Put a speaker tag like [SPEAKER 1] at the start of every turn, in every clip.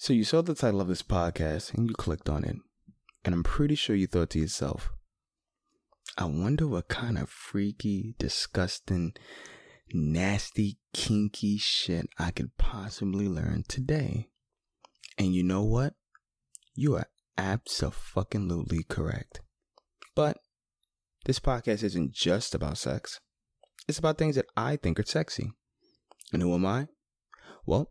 [SPEAKER 1] So you saw the title of this podcast and you clicked on it. And I'm pretty sure you thought to yourself, I wonder what kind of freaky, disgusting, nasty, kinky shit I could possibly learn today. And you know what? You are absolutely correct. But this podcast isn't just about sex. It's about things that I think are sexy. And who am I? Well,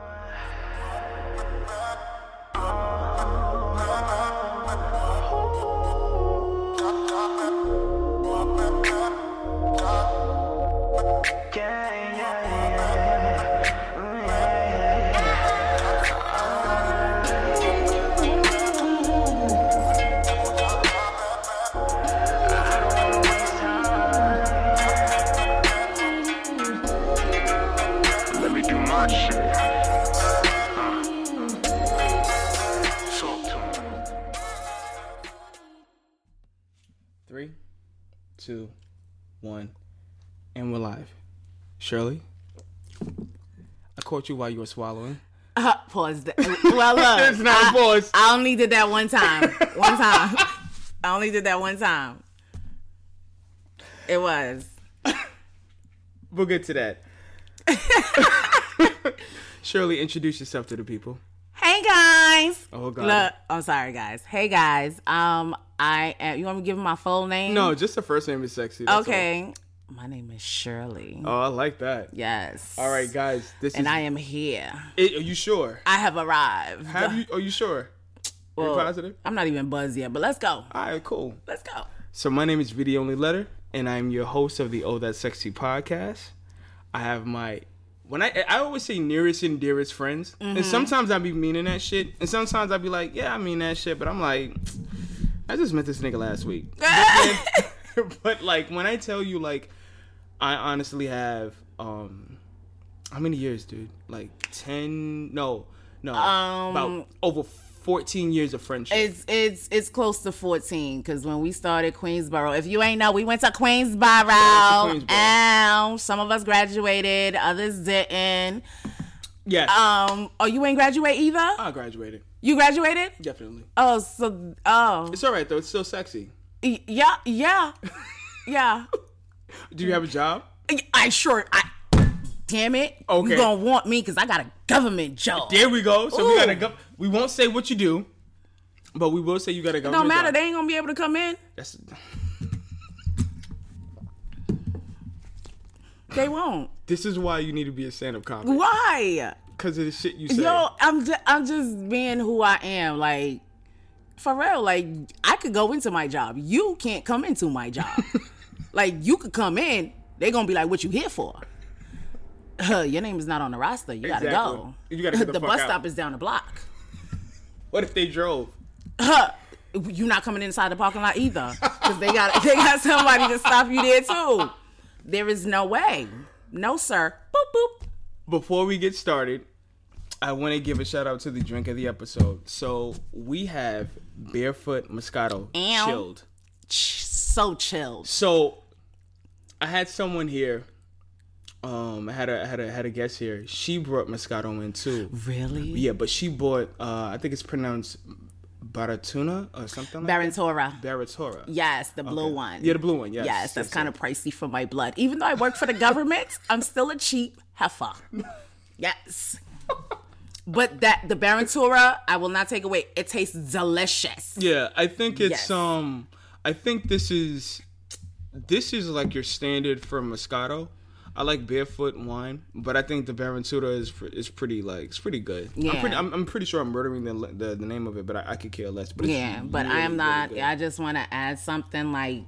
[SPEAKER 1] Shirley, I caught you while you were swallowing.
[SPEAKER 2] Uh, pause. That. Well, look,
[SPEAKER 1] It's not a
[SPEAKER 2] I,
[SPEAKER 1] pause.
[SPEAKER 2] I only did that one time. One time. I only did that one time. It was.
[SPEAKER 1] We'll get to that. Shirley, introduce yourself to the people.
[SPEAKER 2] Hey guys.
[SPEAKER 1] Oh, God.
[SPEAKER 2] Look, I'm sorry, guys. Hey guys. Um, I am, you want me to give my full name?
[SPEAKER 1] No, just the first name is sexy.
[SPEAKER 2] Okay. My name is Shirley.
[SPEAKER 1] Oh, I like that.
[SPEAKER 2] Yes.
[SPEAKER 1] All right, guys. This
[SPEAKER 2] And
[SPEAKER 1] is.
[SPEAKER 2] I am here.
[SPEAKER 1] Eh, are you sure?
[SPEAKER 2] I have arrived.
[SPEAKER 1] Have you? Are you sure? Are you positive?
[SPEAKER 2] I'm not even buzzed yet, but let's go.
[SPEAKER 1] All right, cool.
[SPEAKER 2] Let's go.
[SPEAKER 1] So my name is V the Only Letter, and I'm your host of the Oh That Sexy podcast. I have my when I I always say nearest and dearest friends,
[SPEAKER 2] Mm-hmm.
[SPEAKER 1] and sometimes I be meaning that shit, and sometimes I be like, yeah, I mean that shit, but I'm like, I just met this nigga last week. but like when I tell you, like, I honestly have um, how many years, dude? Like ten? No, no,
[SPEAKER 2] Um,
[SPEAKER 1] about over fourteen years of friendship.
[SPEAKER 2] It's it's it's close to 14 because when we started Queensboro, if you ain't know, we went to Queensboro.
[SPEAKER 1] Queensboro.
[SPEAKER 2] And some of us graduated, others didn't.
[SPEAKER 1] yes,
[SPEAKER 2] Um, oh, you ain't graduate either?
[SPEAKER 1] I graduated.
[SPEAKER 2] You graduated?
[SPEAKER 1] Definitely.
[SPEAKER 2] Oh, so oh,
[SPEAKER 1] It's all right though. It's still sexy.
[SPEAKER 2] Y- yeah, yeah, yeah.
[SPEAKER 1] Do you have a job?
[SPEAKER 2] I sure. I damn it.
[SPEAKER 1] Okay.
[SPEAKER 2] You gonna want me because I got a government job.
[SPEAKER 1] There we go. So we
[SPEAKER 2] got
[SPEAKER 1] a go. We won't say what you do, but we will say you got a
[SPEAKER 2] It
[SPEAKER 1] government
[SPEAKER 2] don't matter.
[SPEAKER 1] job.
[SPEAKER 2] They ain't gonna be able to come in.
[SPEAKER 1] That's,
[SPEAKER 2] They won't.
[SPEAKER 1] this is why you need to be a stand-up comic
[SPEAKER 2] Why?
[SPEAKER 1] because of the shit you say.
[SPEAKER 2] Yo, I'm just, I'm just being who I am. Like, for real. Like, I could go into my job. You can't come into my job. like, you could come in. they're gonna be like, "What you here for?" Huh, your name is not on the roster. You gotta
[SPEAKER 1] Exactly.
[SPEAKER 2] go.
[SPEAKER 1] You gotta the
[SPEAKER 2] the
[SPEAKER 1] fuck
[SPEAKER 2] bus
[SPEAKER 1] out.
[SPEAKER 2] stop is down the block.
[SPEAKER 1] What if they drove?
[SPEAKER 2] Huh, you not coming inside the parking lot either, because they got they got somebody to stop you there too. There is no way. No, sir. Boop boop.
[SPEAKER 1] Before we get started, I want to give a shout out to the drink of the episode. So we have Barefoot Moscato
[SPEAKER 2] Ow.
[SPEAKER 1] chilled.
[SPEAKER 2] Ch- So chilled.
[SPEAKER 1] So I had someone here. Um, I had a I had a had a guest here. She brought Moscato in too.
[SPEAKER 2] Really?
[SPEAKER 1] Yeah, but she bought. Uh, I think it's pronounced Baratuna or something. like
[SPEAKER 2] Barantora.
[SPEAKER 1] Baratora.
[SPEAKER 2] Yes, the blue
[SPEAKER 1] Okay.
[SPEAKER 2] one.
[SPEAKER 1] Yeah, the blue one. Yes.
[SPEAKER 2] Yes, that's
[SPEAKER 1] yes,
[SPEAKER 2] kind
[SPEAKER 1] yes.
[SPEAKER 2] of pricey for my blood. Even though I work for the government, I'm still a cheap heifer. Yes. But that the Barantura, I will not take away. It tastes delicious.
[SPEAKER 1] Yeah, I think it's
[SPEAKER 2] Yes.
[SPEAKER 1] um. I think this is this is like your standard for Moscato. I like barefoot wine, but I think the Barantura is is pretty like it's pretty good. I'm
[SPEAKER 2] Yeah.
[SPEAKER 1] pretty, I'm, I'm pretty sure I'm murdering the, the the name of it, but I, I could care less. But
[SPEAKER 2] Yeah, but I am not.
[SPEAKER 1] good.
[SPEAKER 2] I just want to add something like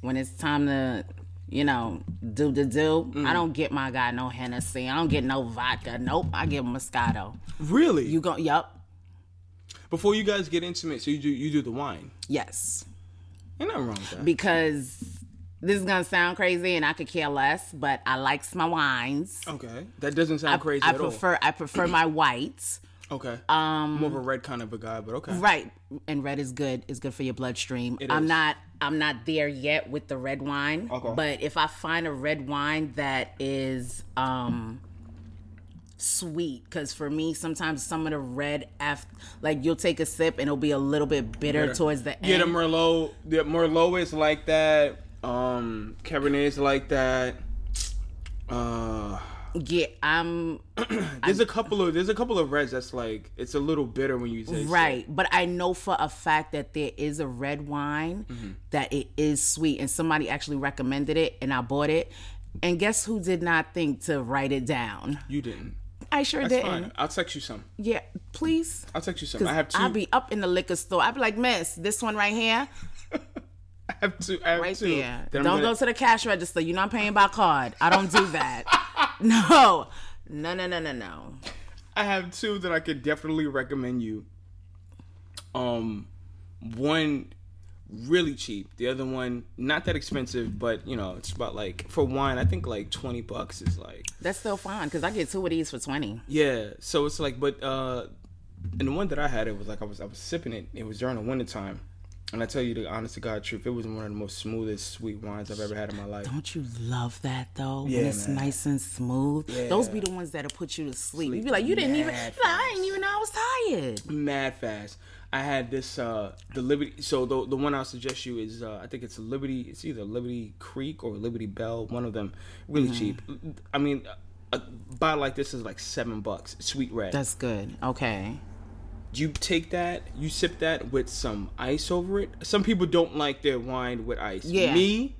[SPEAKER 2] when it's time to, you know, do the do.
[SPEAKER 1] Mm.
[SPEAKER 2] I don't get my guy no Hennessy. I don't get no vodka. Nope. I get Moscato.
[SPEAKER 1] really.
[SPEAKER 2] You go? Yup.
[SPEAKER 1] Before you guys get intimate, so you do you do the wine.
[SPEAKER 2] Yes.
[SPEAKER 1] Ain't nothing wrong with that.
[SPEAKER 2] because this is gonna sound crazy and I could care less, but I likes my wines.
[SPEAKER 1] okay, that doesn't sound crazy
[SPEAKER 2] I
[SPEAKER 1] at
[SPEAKER 2] prefer I prefer my whites.
[SPEAKER 1] Okay, um, more of a red kind of a guy, but okay.
[SPEAKER 2] Right. And red is good. It's good for your bloodstream. I'm
[SPEAKER 1] is.
[SPEAKER 2] not I'm not there yet with the red wine.
[SPEAKER 1] Okay.
[SPEAKER 2] But if I find a red wine that is um sweet because for me sometimes some of the red after like you'll take a sip and it'll be a little bit bitter towards the end
[SPEAKER 1] Yeah, the Merlot, the Merlot is like that. Um, Cabernet is like that. Uh,
[SPEAKER 2] yeah i'm
[SPEAKER 1] there's a couple of there's a couple of reds that's like it's a little bitter when you say
[SPEAKER 2] Right, but I know for a fact that there is a red wine
[SPEAKER 1] Mm-hmm.
[SPEAKER 2] that it is sweet, and somebody actually recommended it, and I bought it. And guess who did not think to write it down?
[SPEAKER 1] You didn't.
[SPEAKER 2] I sure
[SPEAKER 1] That's
[SPEAKER 2] didn't.
[SPEAKER 1] fine. I'll text you some.
[SPEAKER 2] Yeah, please.
[SPEAKER 1] I'll text you some. I have 2
[SPEAKER 2] I'll be up in the liquor store. I'll be like, Miss, this one right here,
[SPEAKER 1] I have two. I have
[SPEAKER 2] right
[SPEAKER 1] two.
[SPEAKER 2] there.
[SPEAKER 1] I'm
[SPEAKER 2] Don't
[SPEAKER 1] gonna-
[SPEAKER 2] go to the cash register. You're not paying by card. I don't do that. no, no, no, no, no, no.
[SPEAKER 1] I have two that I could definitely recommend you. Um, one really cheap. The other one not that expensive, but you know it's about like for wine. I think like twenty bucks is like
[SPEAKER 2] That's still fine because I get two of these for twenty.
[SPEAKER 1] yeah. So it's like, but uh, and the one that I had, it was like I was I was sipping it. It was during the winter time. And I tell you the honest to God truth, it was one of the most smoothest sweet wines I've ever had in my life.
[SPEAKER 2] Don't you love that though?
[SPEAKER 1] Yeah,
[SPEAKER 2] when it's
[SPEAKER 1] man.
[SPEAKER 2] nice and smooth. Those be the ones that'll put you to sleep. You be like, you didn't even.
[SPEAKER 1] mad
[SPEAKER 2] Like, I didn't even know I was tired.
[SPEAKER 1] mad fast. I had this uh the Liberty so the the one I'll suggest you is uh I think it's Liberty it's either Liberty Creek or Liberty Bell, one of them. Really cheap. I mean a bottle like this is like seven bucks. Sweet red.
[SPEAKER 2] That's good. Okay.
[SPEAKER 1] You take that, you sip that with some ice over it. Some people don't like their wine with ice.
[SPEAKER 2] Yeah.
[SPEAKER 1] Me,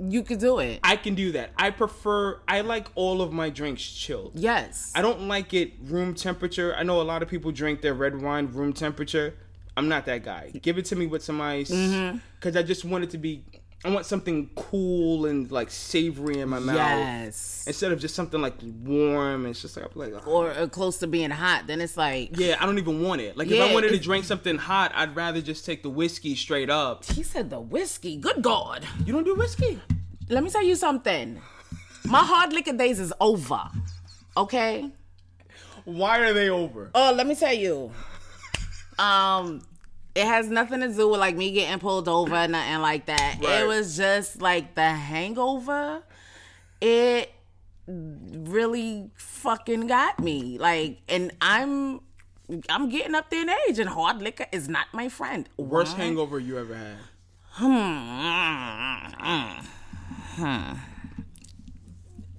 [SPEAKER 2] You could do it.
[SPEAKER 1] I can do that. I prefer I like all of my drinks chilled.
[SPEAKER 2] yes.
[SPEAKER 1] I don't like it room temperature. I know a lot of people drink their red wine room temperature. I'm not that guy. Give it to me with some ice
[SPEAKER 2] Mm-hmm.
[SPEAKER 1] because I just want it to be. I want something cool and like savory in my mouth
[SPEAKER 2] yes.
[SPEAKER 1] instead of just something like warm. It's just like like, oh.
[SPEAKER 2] Or uh, close to being hot. Then it's like.
[SPEAKER 1] yeah, I don't even want it. Like if I wanted to drink something hot, I'd rather just take the whiskey straight up.
[SPEAKER 2] He said the whiskey. Good God.
[SPEAKER 1] You don't do whiskey.
[SPEAKER 2] Let me tell you something. My hard liquor days is over. Okay.
[SPEAKER 1] Why are they over?
[SPEAKER 2] Oh, let me tell you. Um, it has nothing to do with like me getting pulled over, nothing like that.
[SPEAKER 1] Right.
[SPEAKER 2] It was just like the hangover. It really fucking got me. Like, and I'm I'm getting up there in age, and hard liquor is not my friend.
[SPEAKER 1] Worst
[SPEAKER 2] Why?
[SPEAKER 1] hangover you ever had? Hmm.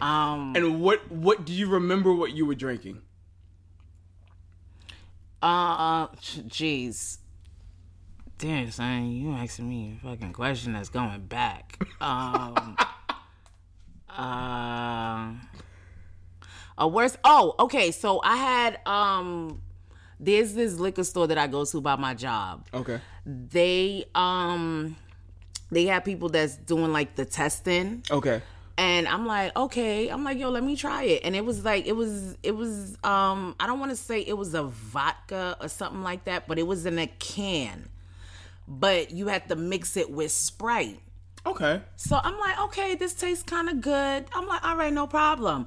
[SPEAKER 2] Um,
[SPEAKER 1] And what what do you remember what you were drinking?
[SPEAKER 2] uh, jeez. Damn, son, you asking me a fucking question that's going back. Um, uh, a worse. Oh, okay. So I had um, there's this liquor store that I go to by my job.
[SPEAKER 1] Okay.
[SPEAKER 2] They um, they have people that's doing like the testing.
[SPEAKER 1] Okay.
[SPEAKER 2] and I'm like, okay. I'm like, yo, let me try it. And it was like, it was, it was, um, I don't want to say it was a vodka or something like that, but it was in a can. But you had to mix it with Sprite.
[SPEAKER 1] Okay.
[SPEAKER 2] So I'm like, okay, this tastes kind of good. I'm like, all right, no problem.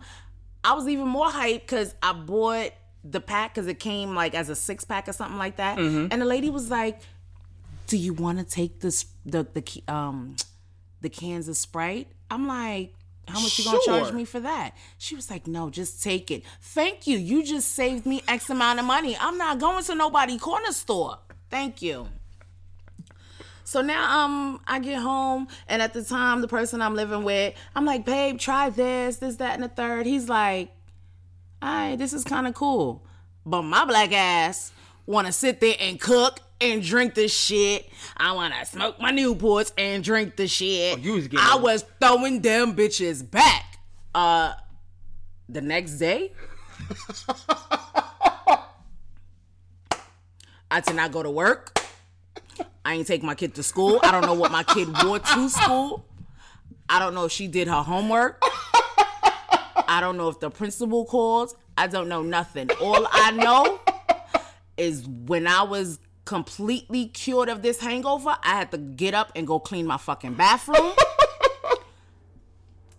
[SPEAKER 2] I was even more hyped because I bought the pack because it came like as a six pack or something like that. And the lady was like, "Do you want to take this the the um the cans of Sprite?" I'm like. How much you gonna charge me for that? She was like, "No, just take it. Thank you. You just saved me X amount of money. I'm not going to nobody corner store. Thank you." So now um I get home and at the time the person I'm living with, I'm like, babe, try this, this, that, and the third. He's like, Alright, this is kinda cool. But my black ass wanna sit there and cook and drink the shit. I wanna smoke my Newports and drink the shit.
[SPEAKER 1] Oh, you was getting
[SPEAKER 2] I was throwing them bitches back. Uh the next day. I did not go to work. I ain't take my kid to school. I don't know what my kid wore to school. I don't know if she did her homework. I don't know if the principal called. I don't know nothing. All I know is when I was completely cured of this hangover, I had to get up and go clean my fucking bathroom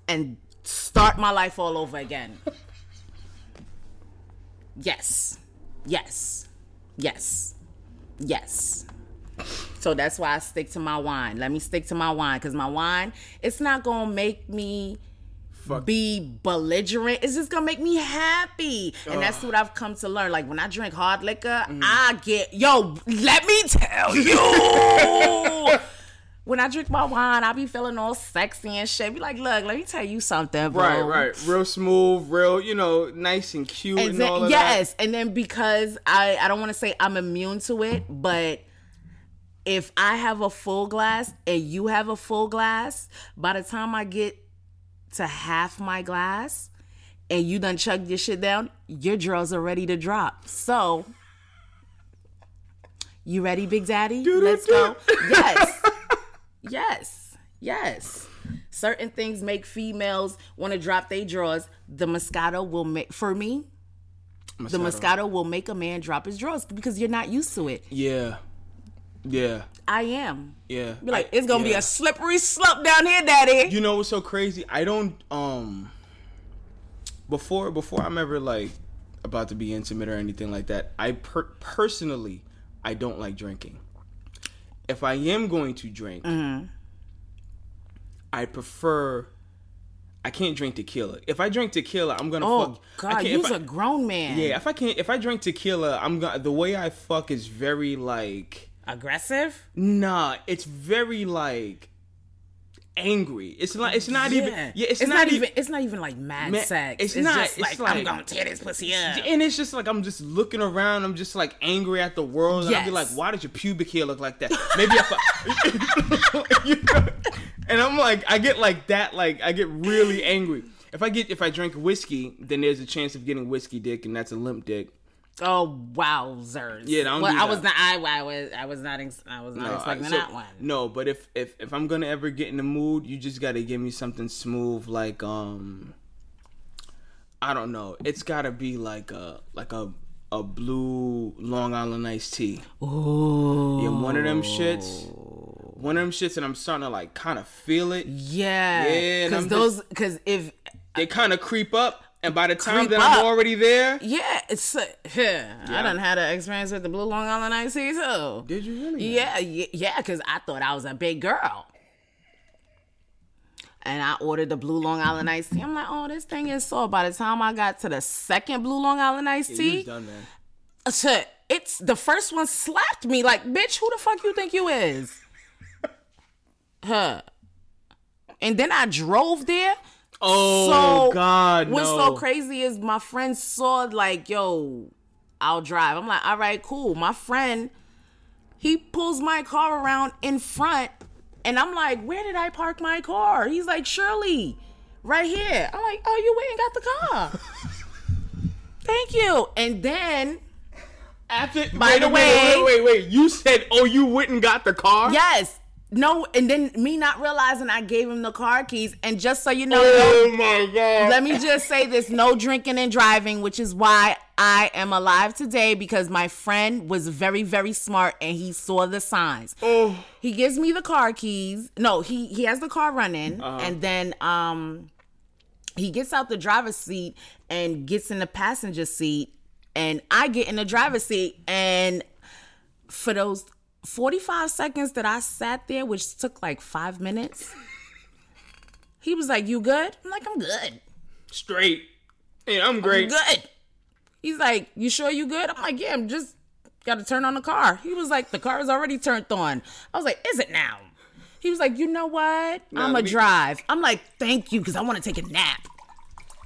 [SPEAKER 2] and start my life all over again. Yes. Yes. Yes. Yes. So that's why I stick to my wine. Let me stick to my wine because my wine, it's not gonna make me
[SPEAKER 1] Fuck.
[SPEAKER 2] be belligerent. It's just gonna make me happy. And that's what I've come to learn. Like when I drink hard liquor, mm-hmm. I get yo, let me tell you. when I drink my wine, I be feeling all sexy and shit. Be like, look, let me tell you something, bro.
[SPEAKER 1] Right, right. Real smooth, real, you know, nice and cute and,
[SPEAKER 2] And then,
[SPEAKER 1] all
[SPEAKER 2] yes, and then because I I don't want to say I'm immune to it, but if I have a full glass and you have a full glass, by the time I get to half my glass and you done chugged your shit down, your drawers are ready to drop. So you ready, Big Daddy? Let's go. Yes. Yes. Yes. Certain things make females want to drop their drawers. The Moscato will make for me.
[SPEAKER 1] that.
[SPEAKER 2] The Moscato will make a man drop his drawers because you're not used to it.
[SPEAKER 1] Yeah. Yeah.
[SPEAKER 2] I am.
[SPEAKER 1] Yeah.
[SPEAKER 2] Be like,
[SPEAKER 1] I-
[SPEAKER 2] it's gonna be a slippery slope down here, Daddy.
[SPEAKER 1] You know what's so crazy? I don't um before before I'm ever like about to be intimate or anything like that. I per- personally I don't like drinking. If I am going to drink,
[SPEAKER 2] Mm-hmm.
[SPEAKER 1] I prefer. I can't drink tequila. If I drink tequila, I'm gonna
[SPEAKER 2] oh
[SPEAKER 1] fuck. I
[SPEAKER 2] God,
[SPEAKER 1] can't,
[SPEAKER 2] you's
[SPEAKER 1] if I-
[SPEAKER 2] a grown man.
[SPEAKER 1] yeah. If I can't, if I drink tequila, I'm gonna. The way I fuck is very like.
[SPEAKER 2] Aggressive?
[SPEAKER 1] Nah, it's very like angry. It's not. It's not even. Yeah, it's,
[SPEAKER 2] it's
[SPEAKER 1] not,
[SPEAKER 2] not, even. It's not even like mad
[SPEAKER 1] Ma-
[SPEAKER 2] sex.
[SPEAKER 1] it's
[SPEAKER 2] It's,
[SPEAKER 1] not,
[SPEAKER 2] just
[SPEAKER 1] it's
[SPEAKER 2] like,
[SPEAKER 1] like-
[SPEAKER 2] I'm gonna tear this pussy up.
[SPEAKER 1] And it's just like I'm just looking around. I'm just like angry at the world. And I'll be like, why does your pubic hair look like that? Maybe if I, you know? and I'm like, I get like that. Like I get really angry. If I get if I drink whiskey, then there's a chance of getting whiskey dick, and that's a limp dick.
[SPEAKER 2] Oh wowzers!
[SPEAKER 1] Yeah, don't
[SPEAKER 2] well,
[SPEAKER 1] do
[SPEAKER 2] I was not. I, I was. I was not. Ex- I was not
[SPEAKER 1] No,
[SPEAKER 2] expecting
[SPEAKER 1] so-
[SPEAKER 2] that one.
[SPEAKER 1] No, but if if if I'm gonna ever get in the mood, you just gotta give me something smooth, like um, I don't know. It's gotta be like a like a a blue Long Island iced tea.
[SPEAKER 2] Ooh.
[SPEAKER 1] Yeah, one of them shits. One of them shits, and I'm starting to like kind of feel it.
[SPEAKER 2] Yeah.
[SPEAKER 1] Yeah,
[SPEAKER 2] Because those. Because if
[SPEAKER 1] They kind of creep up, and by the time that I'm already there,
[SPEAKER 2] yeah, it's. Uh, yeah, I done had an experience with the Blue Long Island iced tea too.
[SPEAKER 1] did you really?
[SPEAKER 2] Yeah, yeah, yeah, because I thought I was a big girl. And I ordered the Blue Long Island iced tea. I'm like, oh, this thing is so. By the time I got to the second Blue Long Island iced
[SPEAKER 1] Yeah,
[SPEAKER 2] tea,
[SPEAKER 1] done, man.
[SPEAKER 2] it's the first one slapped me. Like, bitch, who the fuck you think you is? Huh. And then I drove there.
[SPEAKER 1] Oh
[SPEAKER 2] So,
[SPEAKER 1] God,
[SPEAKER 2] What's
[SPEAKER 1] no.
[SPEAKER 2] so crazy is my friend saw like, yo, I'll drive. I'm like, all right, cool. My friend, he pulls my car around in front, and I'm like, where did I park my car? He's like, Shirley, right here. I'm like, oh, you went and got the car. Thank you. And then,
[SPEAKER 1] After,
[SPEAKER 2] By
[SPEAKER 1] wait
[SPEAKER 2] the way-
[SPEAKER 1] wait, wait, wait. You said, oh, you went and got the car?
[SPEAKER 2] yes. No, and then me not realizing I gave him the car keys, and just so you know,
[SPEAKER 1] Oh
[SPEAKER 2] no,
[SPEAKER 1] my God.
[SPEAKER 2] let me just say this no drinking and driving which is why i am alive today because my friend was very very smart and he saw the signs
[SPEAKER 1] Oh.
[SPEAKER 2] he gives me the car keys no he he has the car running and then um he gets out the driver's seat and gets in the passenger seat and i get in the driver's seat and for those 45 seconds that i sat there which took like five minutes he was like you good i'm like i'm good
[SPEAKER 1] Straight. Yeah, I'm great.
[SPEAKER 2] good. He's like, You sure you good? I'm like, Yeah, I'm just gotta turn on the car. He was like, The car is already turned on. I was like, Is it now? He was like, You know what? I'm
[SPEAKER 1] let
[SPEAKER 2] a
[SPEAKER 1] me-
[SPEAKER 2] drive. I'm like, Thank you, because I want to take a nap.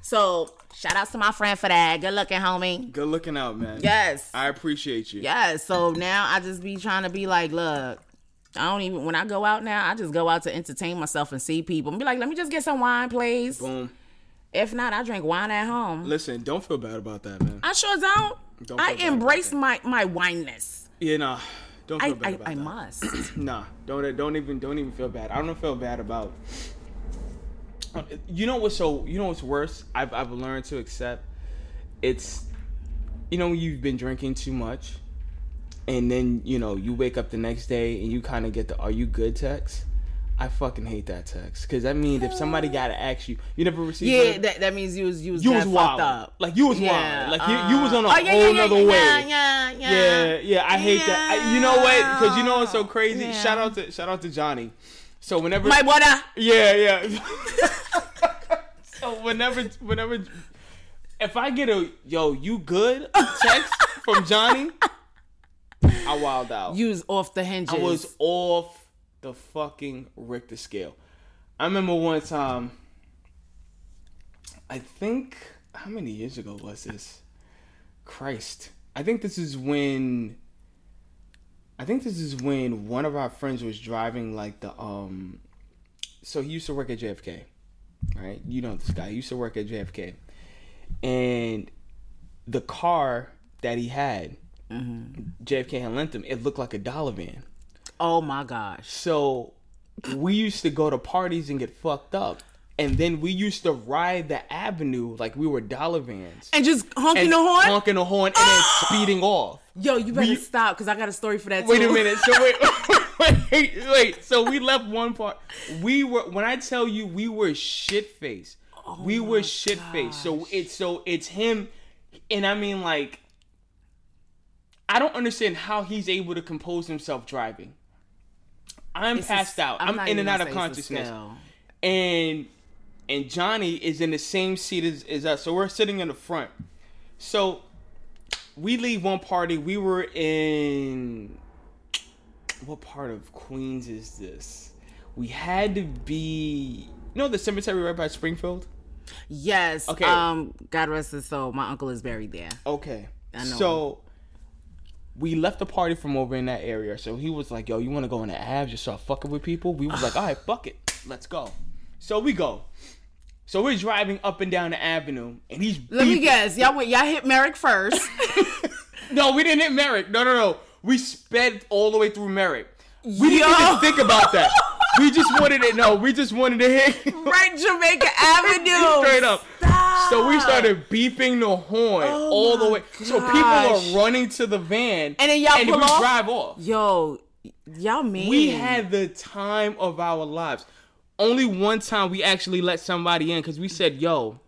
[SPEAKER 2] So shout outs to my friend for that. Good looking, homie.
[SPEAKER 1] Good looking out, man.
[SPEAKER 2] Yes.
[SPEAKER 1] I appreciate you.
[SPEAKER 2] Yes. So now I just be trying to be like, look, I don't even when I go out now, I just go out to entertain myself and see people and be like, let me just get some wine, please.
[SPEAKER 1] Boom.
[SPEAKER 2] If not, I drink wine at home.
[SPEAKER 1] Listen, don't feel bad about that, man.
[SPEAKER 2] I sure don't.
[SPEAKER 1] Don't
[SPEAKER 2] I embrace my my wineness.
[SPEAKER 1] Yeah, nah. Don't feel
[SPEAKER 2] I
[SPEAKER 1] bad
[SPEAKER 2] I,
[SPEAKER 1] about
[SPEAKER 2] I
[SPEAKER 1] that.
[SPEAKER 2] must.
[SPEAKER 1] Nah, don't don't even don't even feel bad. I don't feel bad about. You know what's so you know what's worse? I've I've learned to accept. It's, you know, you've been drinking too much, and then you know you wake up the next day and you kind of get the "Are you good?" text. I fucking hate that text because that means if somebody gotta ask you, you never received.
[SPEAKER 2] Yeah,
[SPEAKER 1] one?
[SPEAKER 2] that, that means you was you was,
[SPEAKER 1] you was wild.
[SPEAKER 2] fucked up.
[SPEAKER 1] Like you was
[SPEAKER 2] Yeah,
[SPEAKER 1] wild. Like you, you was on a
[SPEAKER 2] uh, oh, yeah,
[SPEAKER 1] whole
[SPEAKER 2] yeah,
[SPEAKER 1] nother
[SPEAKER 2] yeah,
[SPEAKER 1] way.
[SPEAKER 2] Yeah, yeah,
[SPEAKER 1] Yeah, yeah, I hate that. I, you know what? Because you know what's so crazy. Shout out to shout out to Johnny. So whenever,
[SPEAKER 2] My brother.
[SPEAKER 1] yeah, yeah. so whenever, whenever, if I get a yo, you good text from Johnny, I wild out.
[SPEAKER 2] You was off the hinges.
[SPEAKER 1] I was off the fucking Richter scale. I remember one time. I think how many years ago was this? Christ, I think this is when. I think this is when one of our friends was driving like the um. So he used to work at JFK, right? You know this guy. He used to work at JFK, and the car that he had, JFK had lent him. It looked like a dollar van.
[SPEAKER 2] Oh my gosh.
[SPEAKER 1] So we used to go to parties and get fucked up. And then we used to ride the avenue like we were dollar vans.
[SPEAKER 2] And just honking
[SPEAKER 1] And
[SPEAKER 2] the horn.
[SPEAKER 1] Honking the horn and then ah! speeding off.
[SPEAKER 2] Yo, you better
[SPEAKER 1] We-
[SPEAKER 2] stop because I got a story for that.
[SPEAKER 1] Wait
[SPEAKER 2] too.
[SPEAKER 1] a minute. So wait, wait, wait. So we left one part. We were when I tell you we were shit faced. Oh we were shit faced. So it's so it's him, and I mean like, I don't understand how he's able to compose himself driving. I'm
[SPEAKER 2] It's
[SPEAKER 1] passed
[SPEAKER 2] a-
[SPEAKER 1] out. I'm,
[SPEAKER 2] not
[SPEAKER 1] in and out of
[SPEAKER 2] a
[SPEAKER 1] consciousness, and and Johnny is in the same seat as, as us. So we're sitting in the front. So we leave one party. We were in what part of Queens is this? We had to be you know the cemetery right by Springfield?
[SPEAKER 2] Yes.
[SPEAKER 1] Okay.
[SPEAKER 2] Um. God rest his soul. My uncle is buried there.
[SPEAKER 1] Okay.
[SPEAKER 2] I know
[SPEAKER 1] So we left the party from over in that area. So he was like, "Yo, you want to go in the Ave? Just start fucking with people." We was like, "All right, fuck it, let's go." So we go. So we're driving up and down the avenue, and he's
[SPEAKER 2] Let me guess. Y'all went. Y'all hit Merrick first.
[SPEAKER 1] No, we didn't hit Merrick. No, no, no. We sped all the way through Merrick. We didn't even think about that. We just wanted it. No, we just wanted to hit
[SPEAKER 2] right Jamaica Avenue.
[SPEAKER 1] straight up.
[SPEAKER 2] Stop.
[SPEAKER 1] So we started beeping the horn
[SPEAKER 2] Oh
[SPEAKER 1] all the way. So people
[SPEAKER 2] gosh.
[SPEAKER 1] are running to the van,
[SPEAKER 2] And then y'all
[SPEAKER 1] and
[SPEAKER 2] pull
[SPEAKER 1] we
[SPEAKER 2] off?
[SPEAKER 1] drive off.
[SPEAKER 2] Yo, y'all mean.
[SPEAKER 1] We had the time of our lives. Only one time we actually let somebody in because we said, "Yo,"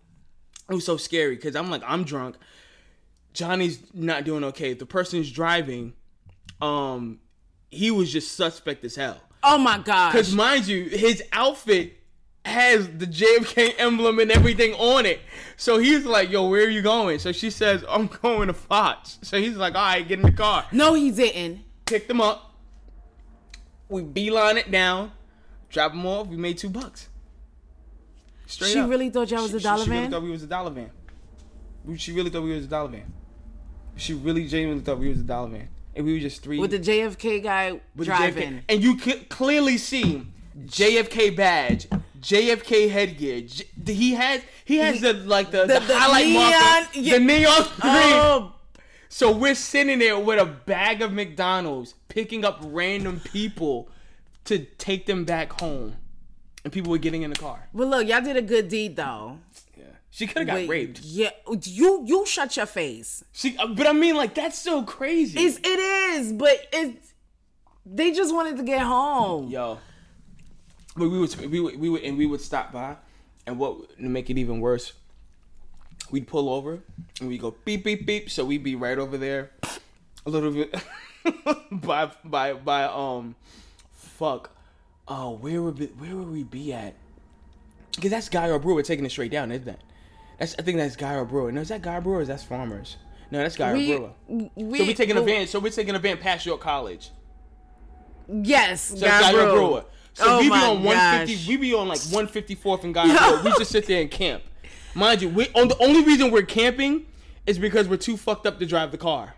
[SPEAKER 1] it was so scary because I'm like, I'm drunk. Johnny's not doing okay. The person's driving. Um, he was just suspect as hell.
[SPEAKER 2] Oh my god!
[SPEAKER 1] Because mind you, his outfit has the JFK emblem and everything on it. So he's like, "Yo, where are you going?" So she says, "I'm going to Fox." So he's like, "All right, get in the car."
[SPEAKER 2] No, he didn't.
[SPEAKER 1] Picked them up. We beeline it down, drop them off. We made two bucks. Straight
[SPEAKER 2] She
[SPEAKER 1] up.
[SPEAKER 2] really thought y'all was
[SPEAKER 1] She-
[SPEAKER 2] a
[SPEAKER 1] she-
[SPEAKER 2] dollar
[SPEAKER 1] she really
[SPEAKER 2] van?
[SPEAKER 1] thought we was a dollar van. She really thought we was a dollar van. She really genuinely thought we was a dollar van, and we were just three
[SPEAKER 2] With the JFK guy driving.
[SPEAKER 1] JFK. and you could clearly see JFK badge, JFK headgear. J- he has he has the like the, the,
[SPEAKER 2] The- the
[SPEAKER 1] highlight
[SPEAKER 2] neon-
[SPEAKER 1] marker,
[SPEAKER 2] yeah.
[SPEAKER 1] the neon green.
[SPEAKER 2] Oh,
[SPEAKER 1] So we're sitting there with a bag of McDonald's, picking up random people to take them back home, and people were getting in the car.
[SPEAKER 2] Well, look, y'all did a good deed though.
[SPEAKER 1] Yeah, she could have got
[SPEAKER 2] Wait,
[SPEAKER 1] raped.
[SPEAKER 2] Yeah, you you shut your face.
[SPEAKER 1] She, uh, but I mean, like that's so crazy.
[SPEAKER 2] It's it is, but it's they just wanted to get home.
[SPEAKER 1] Yo, but we would we would we would and we would stop by, and what to make it even worse, we'd pull over and we go beep beep beep. So we'd be right over there, a little bit by by by um, fuck, oh where would be, where would we be at? Because that's Guy R. Brewer taking it straight down, isn't that? That's I think that's Guy R. Brewer. No, is that Guy R. Brewer? Or is that Farmers? No, that's Guy
[SPEAKER 2] We,
[SPEAKER 1] or Brewer.
[SPEAKER 2] we,
[SPEAKER 1] So we taking a van. So we're taking a van past York College.
[SPEAKER 2] Yes,
[SPEAKER 1] So
[SPEAKER 2] Guy
[SPEAKER 1] Guy
[SPEAKER 2] Brewer.
[SPEAKER 1] Brewer. So
[SPEAKER 2] Oh
[SPEAKER 1] we be on 150.
[SPEAKER 2] gosh.
[SPEAKER 1] We be on like 154th and Guy Brewer. We just sit there and camp. Mind you, we on the only reason we're camping is because we're too fucked up to drive the car.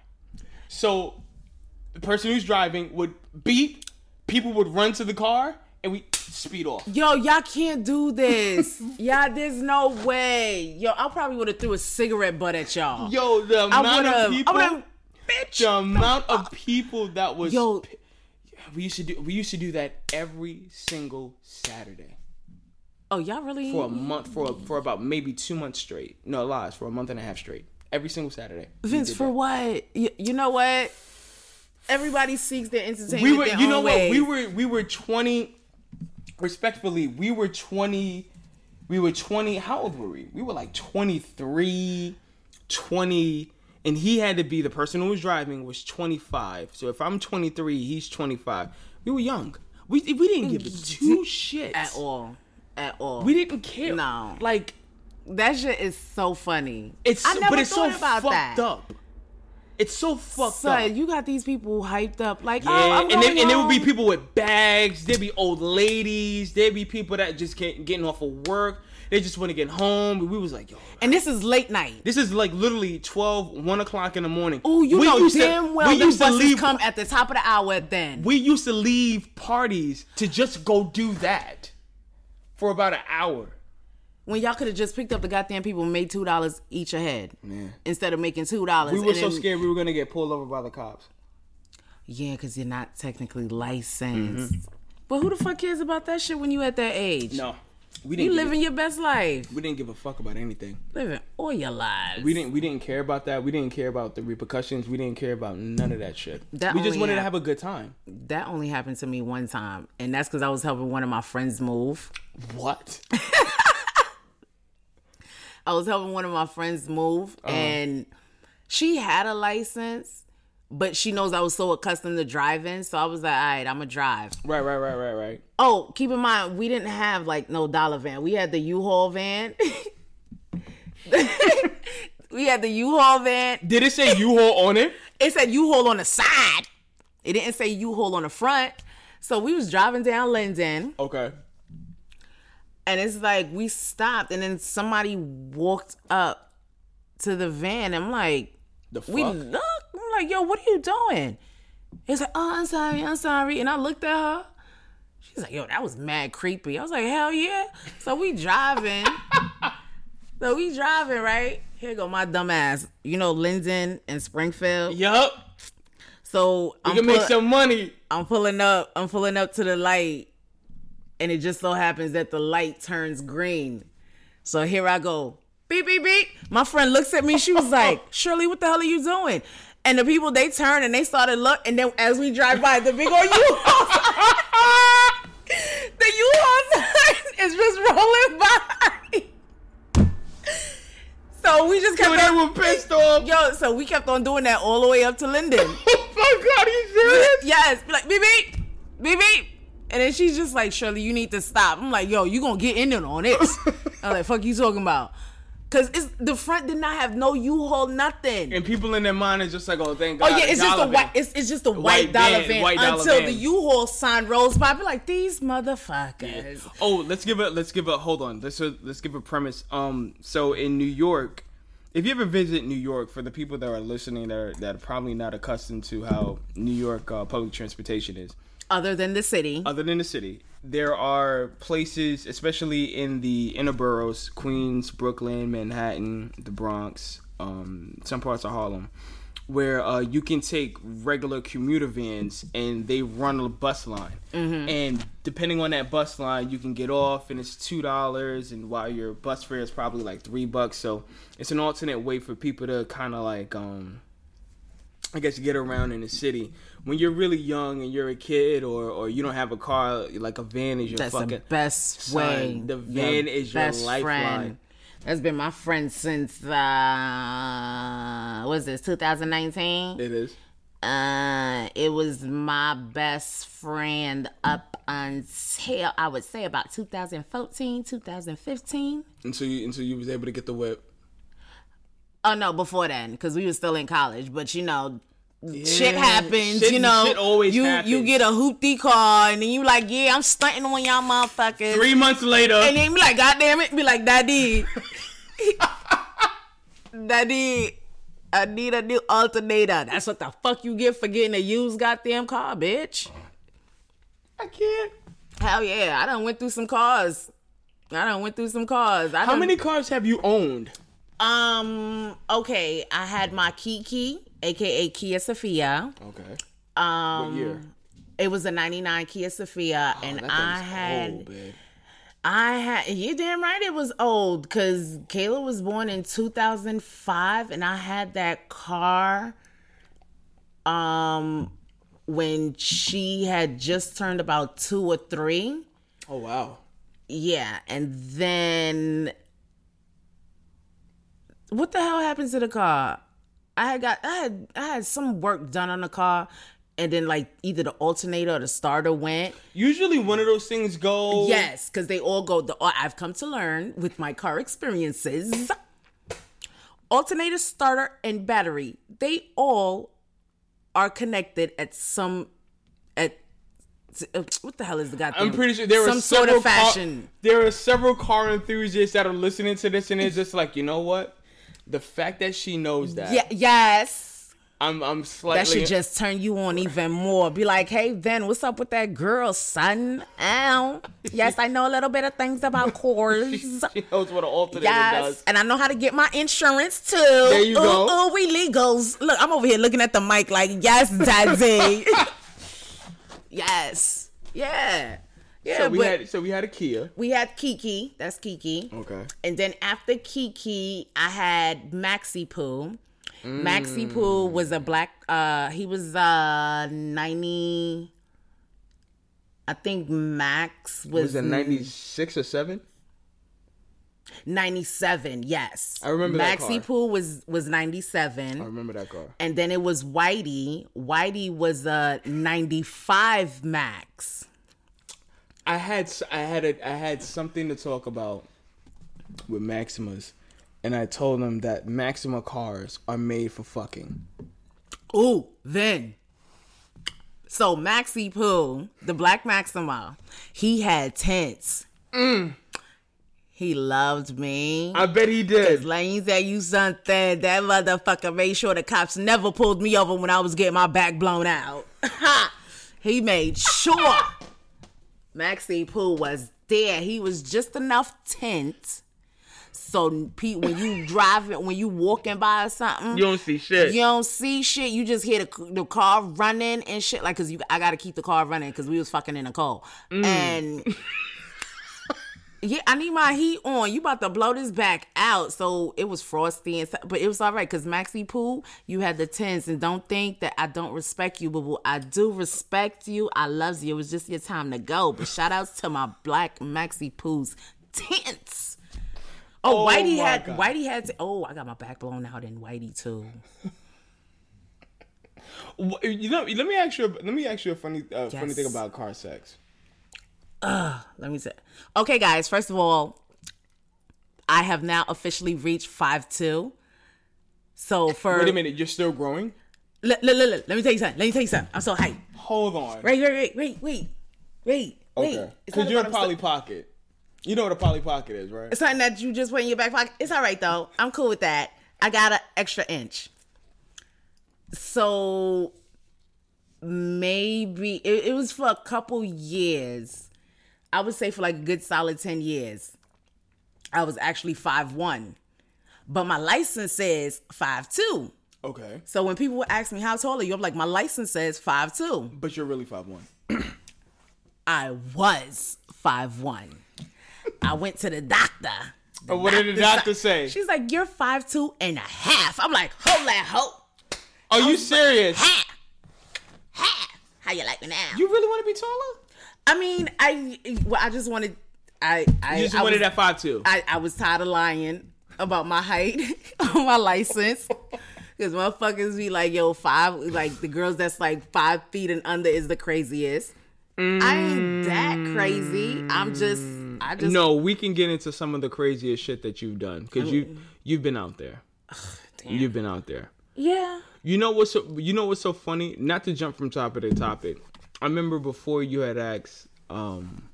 [SPEAKER 1] So the person who's driving would beep, people would run to the car, and we speed off.
[SPEAKER 2] Yo, y'all can't do this. y'all, there's no way. Yo, I probably would have threw a cigarette butt at y'all.
[SPEAKER 1] Yo, the amount of people.
[SPEAKER 2] Bitch.
[SPEAKER 1] the amount of people that was.
[SPEAKER 2] Yo.
[SPEAKER 1] we used to do. We used to do that every single Saturday.
[SPEAKER 2] Oh, y'all really?
[SPEAKER 1] for a month for for about maybe two months straight. No lies, for a month and a half straight. Every single Saturday.
[SPEAKER 2] Vince, for
[SPEAKER 1] that.
[SPEAKER 2] what? You, you know what? Everybody seeks their entertainment.
[SPEAKER 1] we were you know what we were we were 20 respectfully we were 20 we were 20 how old were we we were like 23 20 and he had to be the person who was driving was 25 so if i'm 23 he's 25 we were young we, we didn't give a mm, two mm, shits
[SPEAKER 2] at all, at all.
[SPEAKER 1] we didn't care
[SPEAKER 2] No.
[SPEAKER 1] like
[SPEAKER 2] that shit is so funny.
[SPEAKER 1] it's
[SPEAKER 2] I never
[SPEAKER 1] but it's so
[SPEAKER 2] thought about
[SPEAKER 1] fucked
[SPEAKER 2] that.
[SPEAKER 1] up it's so fucked
[SPEAKER 2] Son,
[SPEAKER 1] up
[SPEAKER 2] you got these people hyped up like,
[SPEAKER 1] Yeah,
[SPEAKER 2] oh,
[SPEAKER 1] and, then, and there would be people with bags. There'd be old ladies. There'd be people that just can't getting off of work. They just want to get home. We was like, yo,
[SPEAKER 2] and this is late night.
[SPEAKER 1] this is like literally 12, 1 o'clock in the morning.
[SPEAKER 2] Oh, you
[SPEAKER 1] We
[SPEAKER 2] know
[SPEAKER 1] used to-
[SPEAKER 2] damn well
[SPEAKER 1] we used to leave.
[SPEAKER 2] come at the top of the hour. Then
[SPEAKER 1] we used to leave parties to just go do that for about an hour.
[SPEAKER 2] When y'all could have just picked up the goddamn people and made two dollars each a head instead of making two dollars.
[SPEAKER 1] We were so scared we were gonna get pulled over by the cops.
[SPEAKER 2] Yeah, because you're not technically licensed.
[SPEAKER 1] Mm-hmm.
[SPEAKER 2] But who the fuck cares about that shit when you at that age?
[SPEAKER 1] No, we didn't. give
[SPEAKER 2] living
[SPEAKER 1] a-
[SPEAKER 2] your best life,
[SPEAKER 1] we didn't give a fuck about anything.
[SPEAKER 2] living all your lives.
[SPEAKER 1] We didn't. We didn't care about that. We didn't care about the repercussions. We didn't care about none of that shit.
[SPEAKER 2] That
[SPEAKER 1] we just wanted to have a good time.
[SPEAKER 2] That only happened to me one time, and that's because I was helping one of my friends move.
[SPEAKER 1] What?
[SPEAKER 2] I was helping one of my friends move,
[SPEAKER 1] Uh-huh.
[SPEAKER 2] and she had a license, but she knows I was so accustomed to driving. So I was like, all right, I'm gonna drive.
[SPEAKER 1] Right, right, right, right, right.
[SPEAKER 2] Oh, keep in mind, we didn't have like no dollar van. We had the U-Haul van. we had the U-Haul van.
[SPEAKER 1] Did it say U-Haul on it?
[SPEAKER 2] It said U-Haul on the side. It didn't say U-Haul on the front. So we was driving down Linden,
[SPEAKER 1] Okay.
[SPEAKER 2] And it's like we stopped, and then somebody walked up to the van. I'm like,
[SPEAKER 1] The fuck?
[SPEAKER 2] we look. I'm like, yo, what are you doing? He's like, oh, I'm sorry, I'm sorry. And I looked at her. She's like, yo, that was mad creepy. I was like, hell yeah. So we driving. so we driving, right? Here go my dumb ass. You know, Linden and Springfield.
[SPEAKER 1] yup.
[SPEAKER 2] So
[SPEAKER 1] You
[SPEAKER 2] I'm,
[SPEAKER 1] can make some money.
[SPEAKER 2] I'm pulling up. I'm pulling up to the light. And it just so happens that the light turns green. So here I go. Beep, beep, beep. My friend looks at me. She was like, Shirley, what the hell are you doing? And the people, they turn and they started look. And then as we drive by, the big old U-Haul, the U-Haul is just rolling by. So we just kept
[SPEAKER 1] they
[SPEAKER 2] on,
[SPEAKER 1] were pissed off.
[SPEAKER 2] yo, so we kept on doing that all the way up to Linden.
[SPEAKER 1] Oh my god, are you serious?
[SPEAKER 2] yes, be like beep beep, beep beep. And then she's just like, Shirley, you need to stop. I'm like, yo, you gonna get in there on this. I'm like, fuck you talking about? Cause it's the front did not have no U-Haul, nothing.
[SPEAKER 1] And people in their mind is just like, oh, thank God.
[SPEAKER 2] Oh yeah, it's just a white. It's, it's just a white,
[SPEAKER 1] White
[SPEAKER 2] dollar
[SPEAKER 1] van,
[SPEAKER 2] van,
[SPEAKER 1] white dollar
[SPEAKER 2] until
[SPEAKER 1] van.
[SPEAKER 2] the U-Haul sign rolls by. I be like, these motherfuckers.
[SPEAKER 1] Oh, let's give it. Let's give a. Hold on. Let's let's give a premise. Um, so in New York, if you ever visit New York, for the people that are listening that are, that are probably not accustomed to how New York uh, public transportation is,
[SPEAKER 2] Other than the city,
[SPEAKER 1] other than the city, there are places, especially in the inner boroughs, Queens, Brooklyn, Manhattan, the Bronx, um, some parts of Harlem, where uh, you can take regular commuter vans and they run a bus line. And depending on that bus line, you can get off and it's two dollars, and while your bus fare is probably like three bucks. So it's an alternate way for people to kind of like um I guess get around in the city. When you're really young and you're a kid or or you don't have a car, like a van is your
[SPEAKER 2] that's
[SPEAKER 1] fucking
[SPEAKER 2] the best
[SPEAKER 1] son,
[SPEAKER 2] way.
[SPEAKER 1] the van is your
[SPEAKER 2] best
[SPEAKER 1] lifeline.
[SPEAKER 2] That's been my friend since uh, what is this 2019?
[SPEAKER 1] It is.
[SPEAKER 2] Uh, it was my best friend up until I would say about 2014, 2015.
[SPEAKER 1] Until you until you was able to get the whip.
[SPEAKER 2] Oh no, before then, because we were still in college. But you know, shit happens.
[SPEAKER 1] shit-
[SPEAKER 2] you know,
[SPEAKER 1] shit always
[SPEAKER 2] you
[SPEAKER 1] happens.
[SPEAKER 2] you get a hoopty car, and then you like, yeah, I'm stunting on y'all motherfuckers.
[SPEAKER 1] Three months later,
[SPEAKER 2] and then be like, God damn it, be like, Daddy, Daddy, I need a new alternator. That's what the fuck you get for getting a used goddamn car, bitch.
[SPEAKER 1] I can't.
[SPEAKER 2] Hell yeah, I done went through some cars. I done went through some cars. I
[SPEAKER 1] How
[SPEAKER 2] done-
[SPEAKER 1] many cars have you owned?
[SPEAKER 2] Um. Okay, I had my Kiki, aka Kia Sephia.
[SPEAKER 1] Okay.
[SPEAKER 2] Um,
[SPEAKER 1] What year?
[SPEAKER 2] It was a '99 Kia Sephia, and
[SPEAKER 1] That
[SPEAKER 2] I had,
[SPEAKER 1] old.
[SPEAKER 2] I had. You damn right, it was old because Kayla was born in 2005, and I had that car. Um, when she had just turned about two or three.
[SPEAKER 1] Oh wow.
[SPEAKER 2] Yeah, and then what the hell happens to the car? I had got I had I had some work done on the car, and then like either the alternator or the starter went.
[SPEAKER 1] Usually one of those things go.
[SPEAKER 2] Yes, because they all go. The I've come to learn with my car experiences. Alternator, starter, and battery. They all are connected at some at uh, what the hell is the goddamn?
[SPEAKER 1] I'm pretty sure there
[SPEAKER 2] some
[SPEAKER 1] are
[SPEAKER 2] sort of fashion.
[SPEAKER 1] Car, there are several car enthusiasts that are listening to this, and it's just like, you know what? The fact that she knows that,
[SPEAKER 2] yeah, yes.
[SPEAKER 1] I'm, I'm slightly.
[SPEAKER 2] That should just turn you on even more. Be like, hey, Ben, what's up with that girl, son? Ow. Yes, I know a little bit of things about cars.
[SPEAKER 1] she knows what an alternator
[SPEAKER 2] Yes,
[SPEAKER 1] does.
[SPEAKER 2] and I know how to get my insurance too.
[SPEAKER 1] There you
[SPEAKER 2] ooh,
[SPEAKER 1] go.
[SPEAKER 2] Ooh, we legals. Look, I'm over here looking at the mic like, yes, daddy. yes, yeah, yeah.
[SPEAKER 1] so we
[SPEAKER 2] but
[SPEAKER 1] had, so we had a Kia.
[SPEAKER 2] we had Kiki. That's Kiki.
[SPEAKER 1] Okay.
[SPEAKER 2] And then after Kiki, I had Maxi Poo. Maxi Poo was a black. Uh, he was uh ninety. I think Max was,
[SPEAKER 1] Was it 96 or 7?
[SPEAKER 2] 97 yes
[SPEAKER 1] I remember that
[SPEAKER 2] Maxi Poo was was
[SPEAKER 1] I remember that car.
[SPEAKER 2] and then it was whitey whitey was a 95 max
[SPEAKER 1] I had I had a, I had something to talk about with Maximas, and I told them that Maxima cars are made for fucking.
[SPEAKER 2] Ooh, then. So Maxi Poo, the Black Maxima, he had tents. Mm. He loved me.
[SPEAKER 1] I bet he did.
[SPEAKER 2] Let me tell you something. That motherfucker made sure the cops never pulled me over when I was getting my back blown out. he made sure Maxi Poo was there. He was just enough tint. So Pete, when you driving, when you walking by or something,
[SPEAKER 1] You don't see shit.
[SPEAKER 2] you don't see shit. You just hear the, the car running and shit. Like, cause you, I gotta keep the car running because we was fucking in the cold. Mm. And yeah, I need my heat on. You about to blow this back out. So it was frosty and but it was all right because Maxi Poo, you had the tens, and don't think that I don't respect you, boo boo. I do respect you. I love you. It was just your time to go. But shout outs to my black Maxi Poo's tents. Oh,
[SPEAKER 1] Oh
[SPEAKER 2] Whitey had
[SPEAKER 1] God.
[SPEAKER 2] Whitey had. Oh, I got my back blown out in Whitey too.
[SPEAKER 1] You know, let me ask you. Let me ask you a funny, uh, funny thing about car sex.
[SPEAKER 2] Let me say. Okay, guys. First of all, I have now officially reached five two. So for
[SPEAKER 1] Wait a minute, you're still growing.
[SPEAKER 2] Look, look, look, look. Let me tell you something. Let me tell you something. I'm so hyped.
[SPEAKER 1] Hold on.
[SPEAKER 2] Wait, wait, wait, wait, wait, wait.
[SPEAKER 1] Okay. Because you're a Polly Pocket. You know what a Polly Pocket is, right?
[SPEAKER 2] It's something that you just put in your back pocket. It's all right though. I'm cool with that. I got an extra inch. So maybe it, it was for a couple years. I would say for like a good solid 10 years. I was actually five one, But my license says five two.
[SPEAKER 1] Okay.
[SPEAKER 2] So when people would ask me how tall are you, I'm like, my license says five two.
[SPEAKER 1] But you're really five one.
[SPEAKER 2] I was five one. I went to the doctor.
[SPEAKER 1] Oh, what did the doctor say?
[SPEAKER 2] She's like, you're five two and a half. I'm like, hold that hoe.
[SPEAKER 1] Are you serious?
[SPEAKER 2] Half. Half. How you like me now?
[SPEAKER 1] You really want to be taller?
[SPEAKER 2] I mean, I well, I just wanted I I,
[SPEAKER 1] You just
[SPEAKER 2] I
[SPEAKER 1] wanted
[SPEAKER 2] was,
[SPEAKER 1] that five two.
[SPEAKER 2] I, I was tired of lying about my height on my license. Cause motherfuckers be like, yo, five like the girls that's like five feet and under is the craziest. I ain't that crazy. I'm just I just
[SPEAKER 1] No, we can get into some of the craziest shit that you've done because you oh. you've been out there. You've been out there.
[SPEAKER 2] Yeah.
[SPEAKER 1] You know what's so, you know what's so funny? Not to jump from topic to topic. I remember before you had asked, um,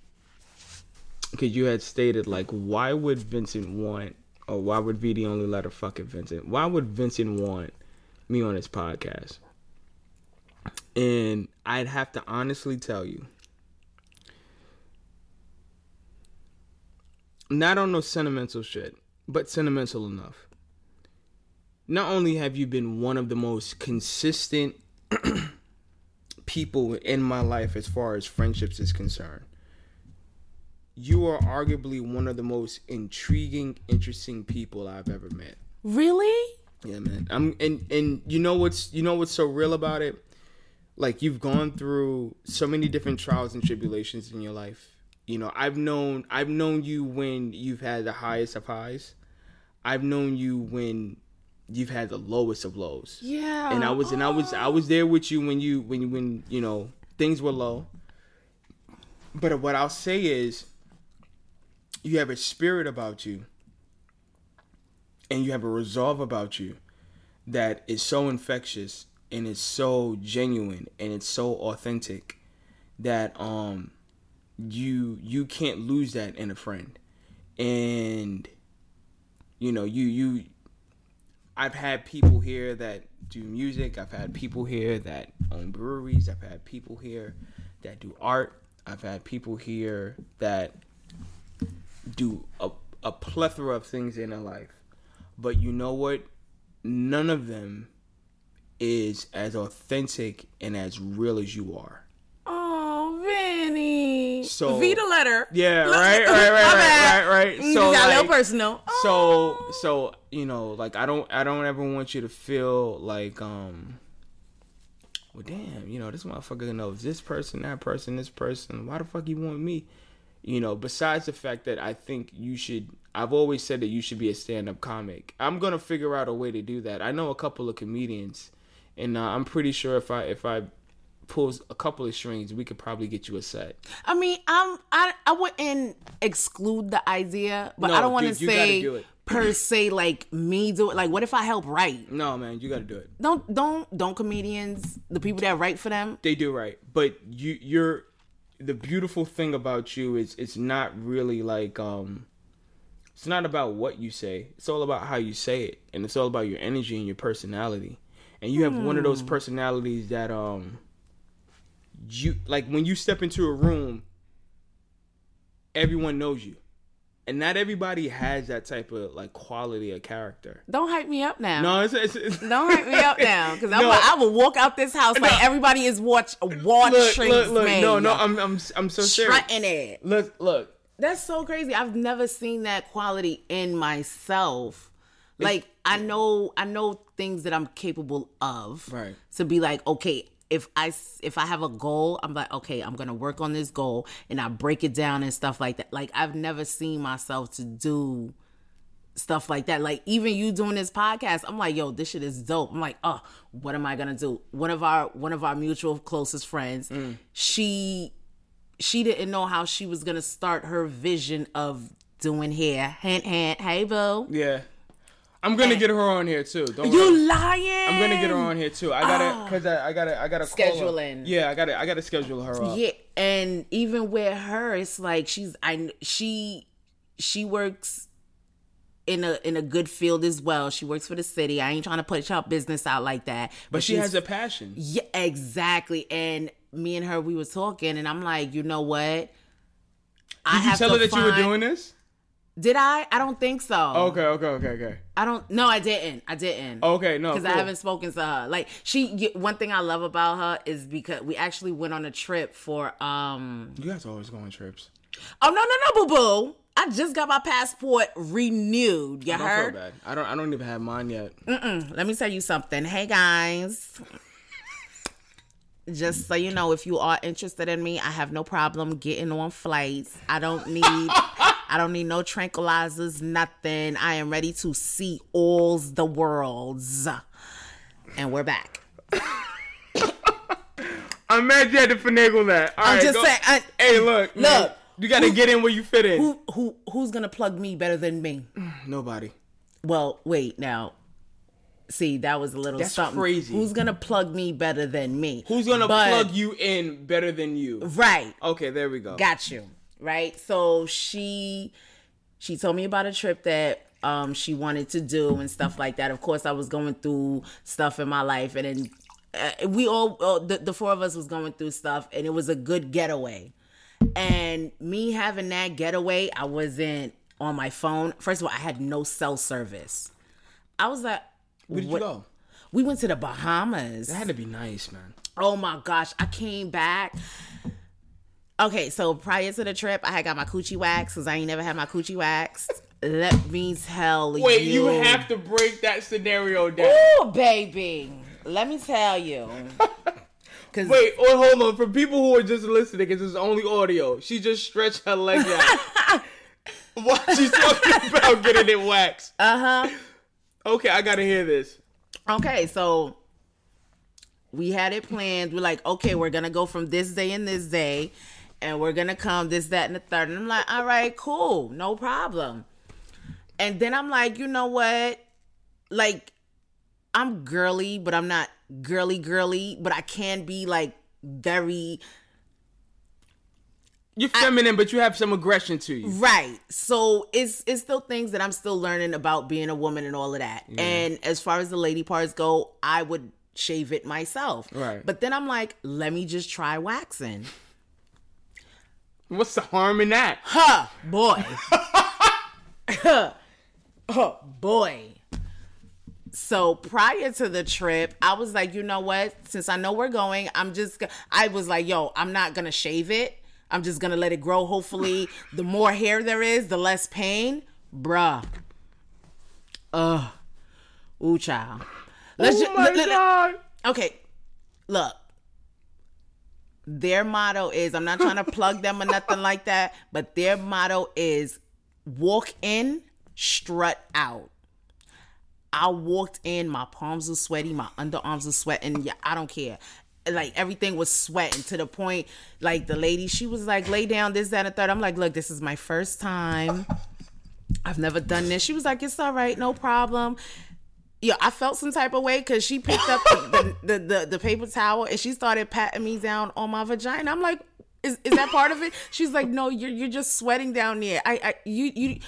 [SPEAKER 1] because you had stated like, why would Vincent want, or why would VD only let her fuck it, Vincent? Why would Vincent want me on his podcast? And I'd have to honestly tell you, not on no sentimental shit, but sentimental enough not only have you been one of the most consistent people in my life as far as friendships is concerned, you are arguably one of the most intriguing, interesting people I've ever met.
[SPEAKER 2] Really?
[SPEAKER 1] Yeah, man. I'm and and you know what's you know what's so real about it? like you've gone through so many different trials and tribulations in your life. You know, I've known I've known you when you've had the highest of highs. I've known you when you've had the lowest of lows.
[SPEAKER 2] Yeah.
[SPEAKER 1] And I was and I was I was there with you when you when when you know things were low. But what I'll say is you have a spirit about you and you have a resolve about you that is so infectious and it's so genuine and it's so authentic that um you you can't lose that in a friend and you know you you i've had people here that do music. I've had people here that own breweries. I've had people here that do art. I've had people here that do a, a plethora of things in their life. But you know what? None of them is as authentic and as real as you are So-
[SPEAKER 2] Vita letter.
[SPEAKER 1] yeah right right right right right right.
[SPEAKER 2] Mm,
[SPEAKER 1] so
[SPEAKER 2] got a little personal.
[SPEAKER 1] so
[SPEAKER 2] Oh.
[SPEAKER 1] so you know like i don't i don't ever want you to feel like um well damn you know this motherfucker knows this person that person this person. Why the fuck you want me? You know besides the fact that i think you should i've always said that you should be a stand-up comic. I'm gonna figure out a way to do that. I know a couple of comedians and uh, i'm pretty sure if i if i pulls a couple of strings we could probably get you a set
[SPEAKER 2] I mean, I'm I I wouldn't exclude the idea, but
[SPEAKER 1] No,
[SPEAKER 2] I don't want to
[SPEAKER 1] dude, you gotta
[SPEAKER 2] say
[SPEAKER 1] do
[SPEAKER 2] per se like me do it. Like, what if I help write?
[SPEAKER 1] no man you gotta do it
[SPEAKER 2] Don't don't don't comedians the people that write for them.
[SPEAKER 1] they do write, but you you're the beautiful thing about you is it's not really like um it's not about what you say it's all about how you say it and it's all about your energy and your personality and you have one of those personalities that um you like when you step into a room everyone knows you and not everybody has that type of like quality of character
[SPEAKER 2] Don't hype me up now.
[SPEAKER 1] no it's, it's, it's
[SPEAKER 2] Don't hype me up now, because
[SPEAKER 1] No.
[SPEAKER 2] I will walk out this house like everybody is watch watch
[SPEAKER 1] look, look, look, no no i'm i'm, I'm so serious
[SPEAKER 2] strutting it.
[SPEAKER 1] look look
[SPEAKER 2] That's so crazy. I've never seen that quality in myself. Like I know I know things that I'm capable of.
[SPEAKER 1] Right.
[SPEAKER 2] To be like, okay, if I if I have a goal, I'm like, okay, I'm to work on this goal and I break it down and stuff like that. Like I've never seen myself to do stuff like that. Like even you doing this podcast, I'm like, yo, this shit is dope. I'm like, oh, what am I gonna do? One of our one of our mutual closest friends, mm. she she didn't know how she was gonna start her vision of doing hair. Hint hint, hey boo.
[SPEAKER 1] Yeah. I'm gonna get her on here too. Don't
[SPEAKER 2] You
[SPEAKER 1] worry.
[SPEAKER 2] lying.
[SPEAKER 1] I'm gonna get her on here too. I gotta, ah. cause I, I gotta, I gotta her.
[SPEAKER 2] Scheduling.
[SPEAKER 1] Yeah, I gotta, I gotta schedule her up.
[SPEAKER 2] Yeah, and even with her, it's like she's I she she works in a in a good field as well. She works for the city. I ain't trying to put your business out like that.
[SPEAKER 1] But she has a passion.
[SPEAKER 2] Yeah, exactly. And me and her, we were talking, and I'm like, you know what? I
[SPEAKER 1] Did you
[SPEAKER 2] have
[SPEAKER 1] tell her that you were doing this?
[SPEAKER 2] Did I? I don't think so.
[SPEAKER 1] Okay, okay, okay, okay.
[SPEAKER 2] I don't. No, I didn't. I didn't.
[SPEAKER 1] Okay, no,
[SPEAKER 2] because I haven't spoken to her. Like she, one thing I love about her is because we actually went on a trip for. um
[SPEAKER 1] You guys always go on trips.
[SPEAKER 2] Oh no no no boo boo! I just got my passport renewed. You
[SPEAKER 1] I don't
[SPEAKER 2] heard?
[SPEAKER 1] feel bad. I don't, I don't even have mine yet.
[SPEAKER 2] Let me tell you something. Hey guys. Just so you know, if you are interested in me, I have no problem getting on flights. I don't need I don't need no tranquilizers, nothing. I am ready to see all the worlds. And we're back.
[SPEAKER 1] I'm mad you had to finagle that. All
[SPEAKER 2] I'm
[SPEAKER 1] right,
[SPEAKER 2] just
[SPEAKER 1] go-
[SPEAKER 2] saying I,
[SPEAKER 1] Hey, look, man,
[SPEAKER 2] Look.
[SPEAKER 1] you gotta get in where you fit in.
[SPEAKER 2] who who who's gonna plug me better than me?
[SPEAKER 1] Nobody.
[SPEAKER 2] Well, wait now. See, that was a little
[SPEAKER 1] That's
[SPEAKER 2] something.
[SPEAKER 1] crazy.
[SPEAKER 2] Who's gonna plug me better than me?
[SPEAKER 1] Who's gonna
[SPEAKER 2] But-
[SPEAKER 1] plug you in better than you?
[SPEAKER 2] Right.
[SPEAKER 1] Okay, there we go.
[SPEAKER 2] Got you. Right. So she she told me about a trip that um she wanted to do and stuff like that. Of course, I was going through stuff in my life, and then uh, we all uh, the the four of us was going through stuff, and it was a good getaway. And me having that getaway, I wasn't on my phone. First of all, I had no cell service. I was like,
[SPEAKER 1] Where did
[SPEAKER 2] what-
[SPEAKER 1] you go?
[SPEAKER 2] We went to the Bahamas.
[SPEAKER 1] That had to be nice, man.
[SPEAKER 2] Oh my gosh, I came back. Okay, so prior to the trip, I had got my coochie waxed because I ain't never had my coochie waxed. Let me tell you.
[SPEAKER 1] Wait, you have to break that scenario down.
[SPEAKER 2] Ooh, baby. Let me tell you. Cause
[SPEAKER 1] Wait, oh, hold on. For people who are just listening, because it's only audio, she just stretched her leg out while she's talking about getting it waxed.
[SPEAKER 2] uh huh.
[SPEAKER 1] Okay, I gotta hear this.
[SPEAKER 2] Okay, so we had it planned. We're like, okay, we're gonna go from this day and this day, and we're gonna come this, that, and the third. And I'm like, all right, cool, no problem. And then I'm like, you know what? Like, I'm girly, but I'm not girly girly, but I can be like very
[SPEAKER 1] You're feminine, but you have some aggression to you.
[SPEAKER 2] Right. So it's it's still things that I'm still learning about being a woman and all of that. And as far as the lady parts go, I would shave it myself.
[SPEAKER 1] Right.
[SPEAKER 2] But then I'm like, let me just try waxing.
[SPEAKER 1] What's the harm in that?
[SPEAKER 2] Huh, boy. oh boy. So prior to the trip, I was like, you know what? Since I know we're going, I'm just. I was like, yo, I'm not gonna shave it. I'm just gonna let it grow. Hopefully, the more hair there is, the less pain, bruh. Ugh. Ooh, child. Let's
[SPEAKER 1] oh
[SPEAKER 2] ju-
[SPEAKER 1] my
[SPEAKER 2] let- let-
[SPEAKER 1] god!
[SPEAKER 2] okay, look. Their motto is I'm not trying to plug them or nothing like that, but their motto is walk in, strut out. I walked in, my palms were sweaty, my underarms were sweating. Yeah, I don't care. Like everything was sweating to the point, like the lady, she was like, lay down, this, that, and third. I'm like, look, this is my first time. I've never done this. She was like, it's all right, no problem. Yeah, I felt some type of way because she picked up the, the, the, the paper towel and she started patting me down on my vagina. I'm like, is, is that part of it? She's like, no, you're you're just sweating down there. I, I you you.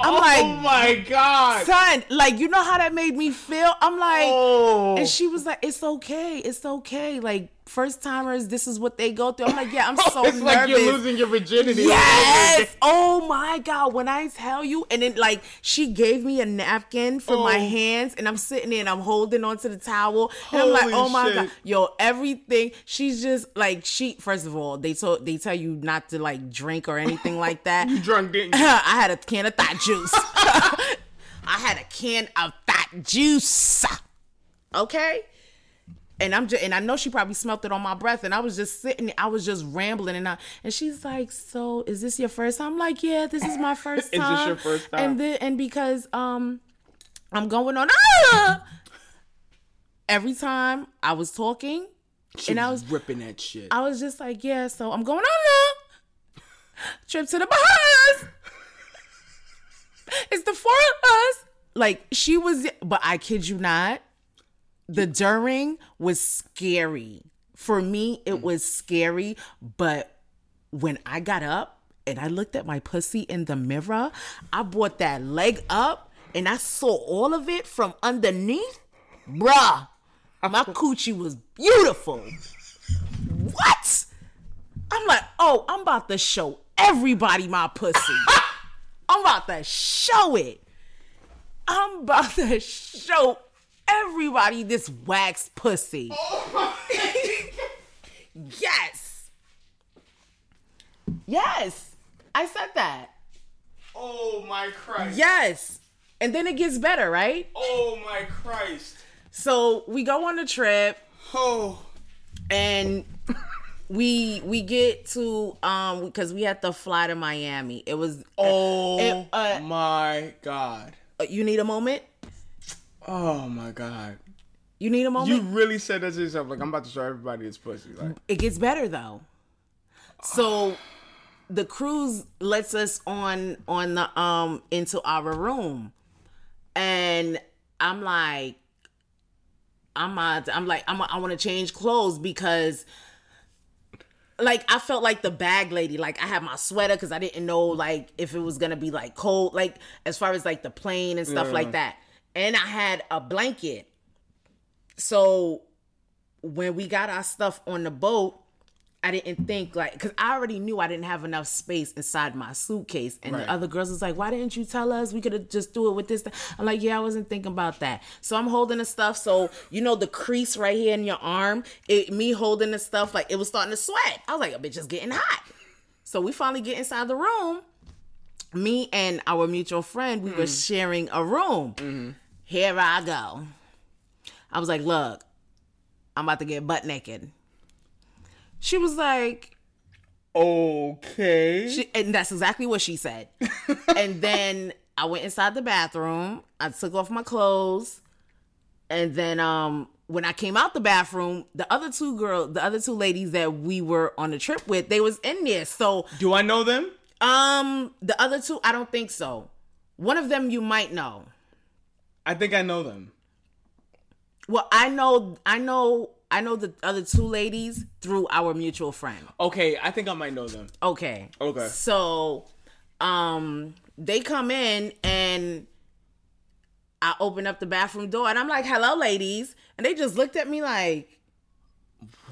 [SPEAKER 2] I'm
[SPEAKER 1] oh
[SPEAKER 2] like, oh
[SPEAKER 1] my god!
[SPEAKER 2] son, like you know how that made me feel. I'm like,
[SPEAKER 1] Oh.
[SPEAKER 2] and she was like, it's okay, it's okay. Like first timers, this is what they go through. I'm like, yeah, I'm so
[SPEAKER 1] it's
[SPEAKER 2] nervous.
[SPEAKER 1] like you're losing your virginity.
[SPEAKER 2] Yes. Oh my God. When I tell you, and then like she gave me a napkin for my
[SPEAKER 1] Oh.
[SPEAKER 2] hands, and I'm sitting there and I'm holding onto the towel. And I'm like, oh my
[SPEAKER 1] shit.
[SPEAKER 2] God. Yo, everything. She's just like she first of all, they told they tell you not to like drink or anything like that.
[SPEAKER 1] You drunk, didn't you?
[SPEAKER 2] I had a can of thought juice. I had a can of thought juice. Okay? And I'm just and I know she probably smelt it on my breath. And I was just sitting, I was just rambling and I and she's like, So is this your first time? I'm like, Yeah, this is my first time
[SPEAKER 1] Is this your first time?
[SPEAKER 2] And then and because um I'm going on ah! every time I was talking,
[SPEAKER 1] She
[SPEAKER 2] and I was
[SPEAKER 1] ripping that shit.
[SPEAKER 2] I was just like, Yeah, so I'm going on now. Trip to the Bahamas. It's the four of us. Like she was, but I kid you not, the during was scary. For me, it mm. was scary. But when I got up and I looked at my pussy in the mirror, I brought that leg up and I saw all of it from underneath. Bruh, my coochie was beautiful. What? I'm like, oh, I'm about to show everybody my pussy. I'm about to show it. I'm about to show everybody this wax pussy. yes. Yes. I said that.
[SPEAKER 1] oh my Christ!
[SPEAKER 2] Yes. And then it gets better, right?
[SPEAKER 1] Oh my Christ!
[SPEAKER 2] So we go on the trip
[SPEAKER 1] Oh,
[SPEAKER 2] and we we get to um because we had to fly to Miami. It was
[SPEAKER 1] oh
[SPEAKER 2] It, uh,
[SPEAKER 1] my God!
[SPEAKER 2] uh, you need a moment?
[SPEAKER 1] Oh my God!
[SPEAKER 2] You need a moment?
[SPEAKER 1] You really said that to yourself, like I'm about to show everybody this pussy. Like,
[SPEAKER 2] it gets better though. So the cruise lets us on on the um into our room, and I'm like, I'm not, I'm like I'm I want to change clothes because. Like I felt like the bag lady. Like I had my sweater because I didn't know like if it was gonna be like cold. Like as far as like the plane and stuff
[SPEAKER 1] Yeah.
[SPEAKER 2] like that. And I had a blanket. So when we got our stuff on the boat, I didn't think like because I already knew I didn't have enough space inside my suitcase, and
[SPEAKER 1] Right.
[SPEAKER 2] the other girls was like, "Why didn't you tell us? We could have just do it with this." I'm like, "Yeah, I wasn't thinking about that." So I'm holding the stuff. So you know the crease right here in your arm, it me holding the stuff like it was starting to sweat. I was like, "A bitch is getting hot." So we finally get inside the room. Me and our mutual friend, we were sharing a room. Here I go. I was like, "Look, I'm about to get butt naked." She was like,
[SPEAKER 1] Okay.
[SPEAKER 2] she, and that's exactly what she said. and then I went inside the bathroom. I took off my clothes, and then um, when I came out the bathroom, the other two girl, the other two ladies that we were on the trip with, they was in there. So
[SPEAKER 1] Do I know them?
[SPEAKER 2] Um, the other two, I don't think so. One of them you might know.
[SPEAKER 1] I think I know them.
[SPEAKER 2] Well, I know, I know, I know the other two ladies through our mutual friend.
[SPEAKER 1] Okay, I think I might know them.
[SPEAKER 2] Okay.
[SPEAKER 1] Okay.
[SPEAKER 2] So, um, they come in and I open up the bathroom door and I'm like, "Hello, ladies," and they just looked at me like,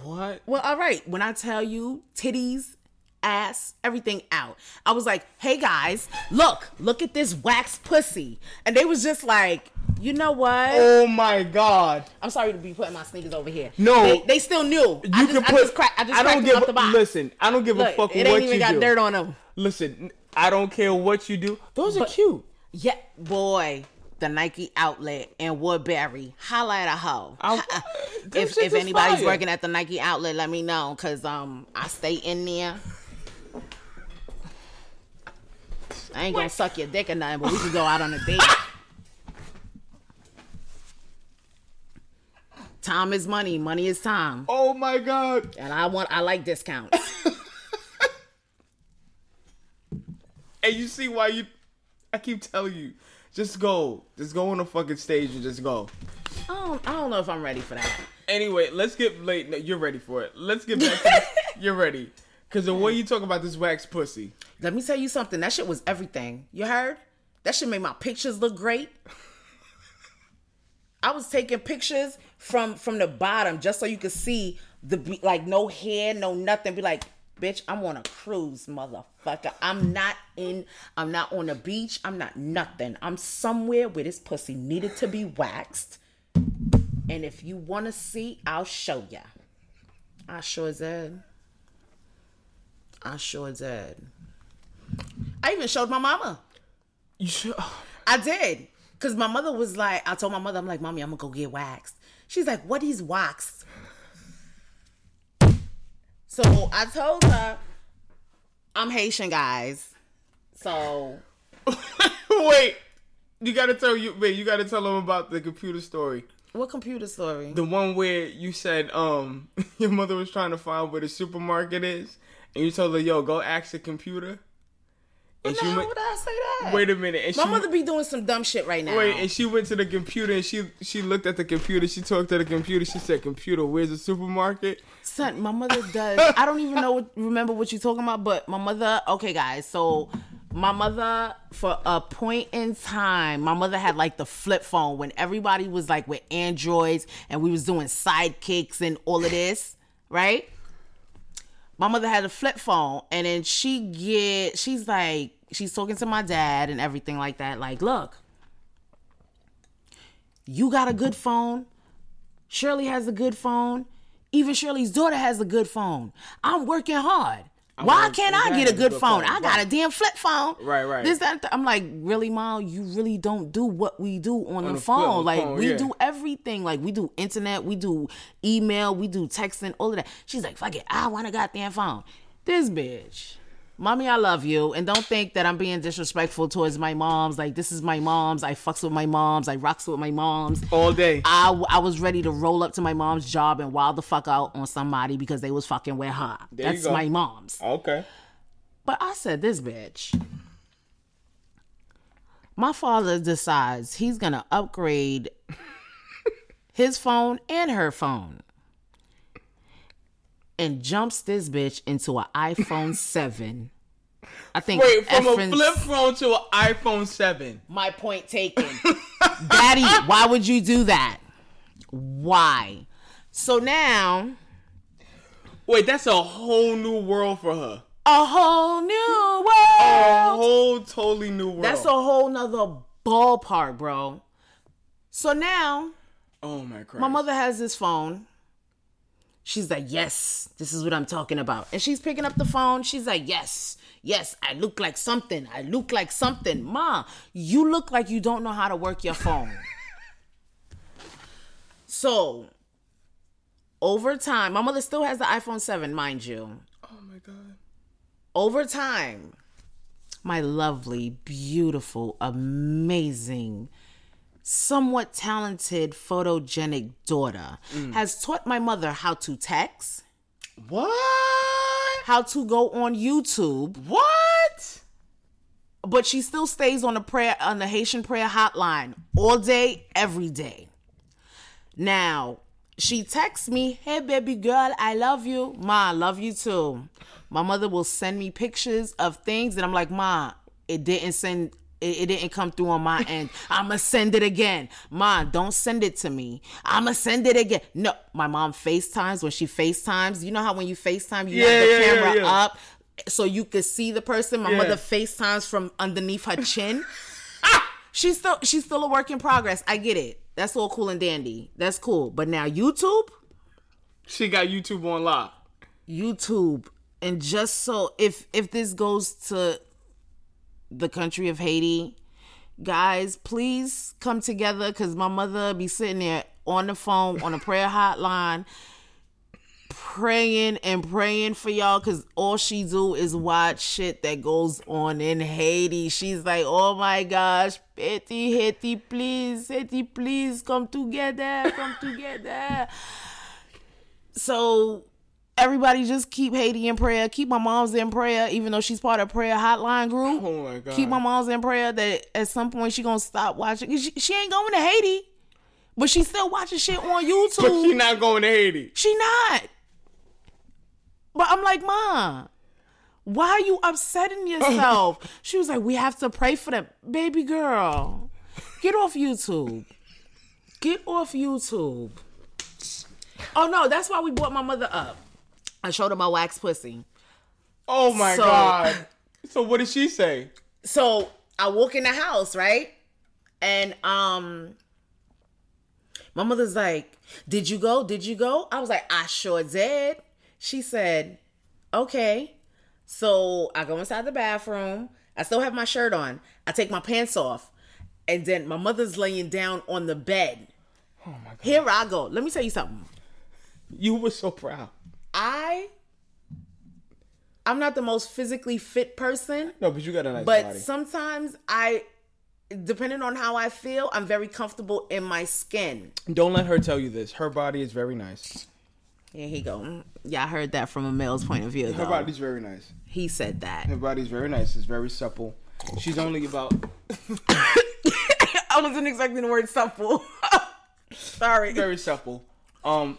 [SPEAKER 1] What?
[SPEAKER 2] "Well, all right." When I tell you titties, ass, everything out, I was like, "Hey guys, look, look at this wax pussy," and they was just like. You know what?
[SPEAKER 1] Oh my god.
[SPEAKER 2] I'm sorry to be putting my sneakers over here.
[SPEAKER 1] No.
[SPEAKER 2] they, they still new.
[SPEAKER 1] You
[SPEAKER 2] I just,
[SPEAKER 1] can
[SPEAKER 2] I
[SPEAKER 1] put.
[SPEAKER 2] just crack, I just
[SPEAKER 1] I don't give.
[SPEAKER 2] off the box.
[SPEAKER 1] Listen, I don't give
[SPEAKER 2] Look,
[SPEAKER 1] a fuck
[SPEAKER 2] it ain't
[SPEAKER 1] what
[SPEAKER 2] even
[SPEAKER 1] you
[SPEAKER 2] got
[SPEAKER 1] do.
[SPEAKER 2] dirt on them.
[SPEAKER 1] Listen, I don't care what you do. Those are cute.
[SPEAKER 2] Yeah, boy, the Nike outlet in Woodbury. Holla at a hoe.
[SPEAKER 1] I- them
[SPEAKER 2] if if anybody's
[SPEAKER 1] fire.
[SPEAKER 2] working at the Nike outlet, let me know because um I stay in there. I ain't gonna suck your dick or nothing, but we can go out on a date. Ah! time is money, money is time,
[SPEAKER 1] Oh my god.
[SPEAKER 2] and I want I like discounts.
[SPEAKER 1] And you see why you? I keep telling you, just go, just go on the fucking stage and just go.
[SPEAKER 2] I don't I don't know if I'm ready for that.
[SPEAKER 1] Anyway, let's get late. No, you're ready for it. Let's get back. to. You're ready. Cause the way you talk about this wax pussy,
[SPEAKER 2] Let me tell you something. That shit was everything. You heard? That shit made my pictures look great. I was taking pictures from from the bottom just so you could see the like no hair, no nothing. Be like, bitch, I'm on a cruise, motherfucker. I'm not in. I'm not on the beach. I'm not nothing. I'm somewhere where this pussy needed to be waxed. And if you want to see, I'll show ya. I sure did. I sure did. I even showed my mama.
[SPEAKER 1] you should.
[SPEAKER 2] I did. Cause my mother was like, I told my mother, I'm like, mommy, I'm gonna go get waxed. She's like, what is wax? So I told her, I'm Haitian, guys. So
[SPEAKER 1] Wait, you gotta tell you. Wait, you gotta tell them about the computer story.
[SPEAKER 2] what computer story?
[SPEAKER 1] The one where you said um your mother was trying to find where the supermarket is, and you told her, "Yo, go ask the computer." And
[SPEAKER 2] no, how
[SPEAKER 1] went-
[SPEAKER 2] would I say that?
[SPEAKER 1] wait a minute, and
[SPEAKER 2] My
[SPEAKER 1] she
[SPEAKER 2] mother be doing some dumb shit right now.
[SPEAKER 1] wait, and she went to the computer and she she looked at the computer. She talked to the computer. She said, "Computer, where's the supermarket?"
[SPEAKER 2] Son, my mother does. I don't even know what, remember what you're talking about, but my mother. Okay, guys. So my mother, for a point in time, my mother had like the flip phone when everybody was like with androids and we was doing sidekicks and all of this, right? My mother had a flip phone, and then she get. She's like, she's talking to my dad and everything like that. Like, look, you got a good phone. Shirley has a good phone. Even Shirley's daughter has a good phone. I'm working hard. Why can't I get a good phone?
[SPEAKER 1] phone,
[SPEAKER 2] I got a damn flip phone.
[SPEAKER 1] Right, right.
[SPEAKER 2] This, that, th- I'm like, really, mom? You really don't do what we do on, the,
[SPEAKER 1] the
[SPEAKER 2] phone.
[SPEAKER 1] flip
[SPEAKER 2] like,
[SPEAKER 1] phone,
[SPEAKER 2] we
[SPEAKER 1] yeah.
[SPEAKER 2] do everything. Like, we do internet, we do email, we do texting, all of that. She's like, fuck it, I want a goddamn phone. This bitch. Mommy, I love you. And don't think that I'm being disrespectful towards my moms. Like, this is my moms. I fucks with my moms. I rocks with my moms.
[SPEAKER 1] All day.
[SPEAKER 2] I, I was ready to roll up to my mom's job and wild the fuck out on somebody because they was fucking with her.
[SPEAKER 1] you
[SPEAKER 2] That's my mom's.
[SPEAKER 1] Okay.
[SPEAKER 2] But I said, this bitch. My father decides he's gonna upgrade his phone and her phone. And jumps this bitch into an iPhone 7. I think
[SPEAKER 1] Wait, from a flip phone to an iPhone Seven.
[SPEAKER 2] my point taken. Daddy, why would you do that? Why? So now,
[SPEAKER 1] Wait, that's a whole new world for her.
[SPEAKER 2] a whole new world.
[SPEAKER 1] A whole totally new world.
[SPEAKER 2] That's a whole nother ballpark, bro. So now,
[SPEAKER 1] oh my god.
[SPEAKER 2] my mother has this phone. She's like, yes, this is what I'm talking about. And she's picking up the phone. She's like, yes, yes, I look like something. I look like something. Ma, you look like you don't know how to work your phone. so over time, my mother still has the iPhone 7, mind you.
[SPEAKER 1] Oh my god.
[SPEAKER 2] Over time, my lovely, beautiful, amazing, somewhat talented, photogenic daughter mm. has taught my mother how to text,
[SPEAKER 1] What?
[SPEAKER 2] how to go on YouTube,
[SPEAKER 1] What?
[SPEAKER 2] but she still stays on the prayer on the Haitian prayer hotline all day, every day. Now, she texts me, "Hey baby girl, I love you." Ma, I love you too. My mother will send me pictures of things and I'm like, "Ma, it didn't send it, it didn't come through on my end. I'ma send it again. Ma, don't send it to me. I'ma send it again. No, my mom FaceTimes when she FaceTimes. You know how when you FaceTime, you
[SPEAKER 1] Yeah,
[SPEAKER 2] have the
[SPEAKER 1] yeah,
[SPEAKER 2] camera
[SPEAKER 1] yeah.
[SPEAKER 2] up so you could see the person. My mother FaceTimes from underneath her chin. Ah, she's still she's still a work in progress. I get it. That's all cool and dandy. That's cool. But now YouTube,
[SPEAKER 1] She got YouTube on lock.
[SPEAKER 2] YouTube, and just so if if this goes to the country of Haiti, guys, please come together because my mother be sitting there on the phone on a prayer hotline praying and praying for y'all because all she do is watch shit that goes on in Haiti. She's like, oh my gosh, Haiti, Haiti, please, Haiti, please come together, come together. So everybody just keep Haiti in prayer. Keep my mom's in prayer, even though she's part of prayer hotline group.
[SPEAKER 1] Oh my god.
[SPEAKER 2] Keep my mom's in prayer that at some point she gonna stop watching. She, she ain't going to Haiti, but she's still watching shit on YouTube.
[SPEAKER 1] But she not going to Haiti.
[SPEAKER 2] She not. But I'm like, Ma, why are you upsetting yourself? she was like, We have to pray for them. Baby girl, get off YouTube. Get off YouTube. Oh no, that's why we brought my mother up. I showed her my wax pussy.
[SPEAKER 1] Oh my
[SPEAKER 2] So-
[SPEAKER 1] god. So what did she say?
[SPEAKER 2] So I walk in the house, right? And um my mother's like, Did you go? Did you go? I was like, I sure did. She said, Okay. So I go inside the bathroom. I still have my shirt on. I take my pants off. And then my mother's laying down on the bed.
[SPEAKER 1] Oh my god.
[SPEAKER 2] Here I go. Let me tell you something.
[SPEAKER 1] You were so proud.
[SPEAKER 2] I I'm not the most physically fit person.
[SPEAKER 1] No, but you got a nice
[SPEAKER 2] but
[SPEAKER 1] body.
[SPEAKER 2] sometimes I, depending on how I feel, I'm very comfortable in my skin.
[SPEAKER 1] Don't let her tell you this. Her body is very nice.
[SPEAKER 2] Here he go. Yeah, I heard that from a male's point of view.
[SPEAKER 1] Her
[SPEAKER 2] Though.
[SPEAKER 1] body's very nice.
[SPEAKER 2] He said that.
[SPEAKER 1] Her body's very nice. It's very supple. She's only about
[SPEAKER 2] I wasn't expecting the word supple. Sorry.
[SPEAKER 1] very supple. Um,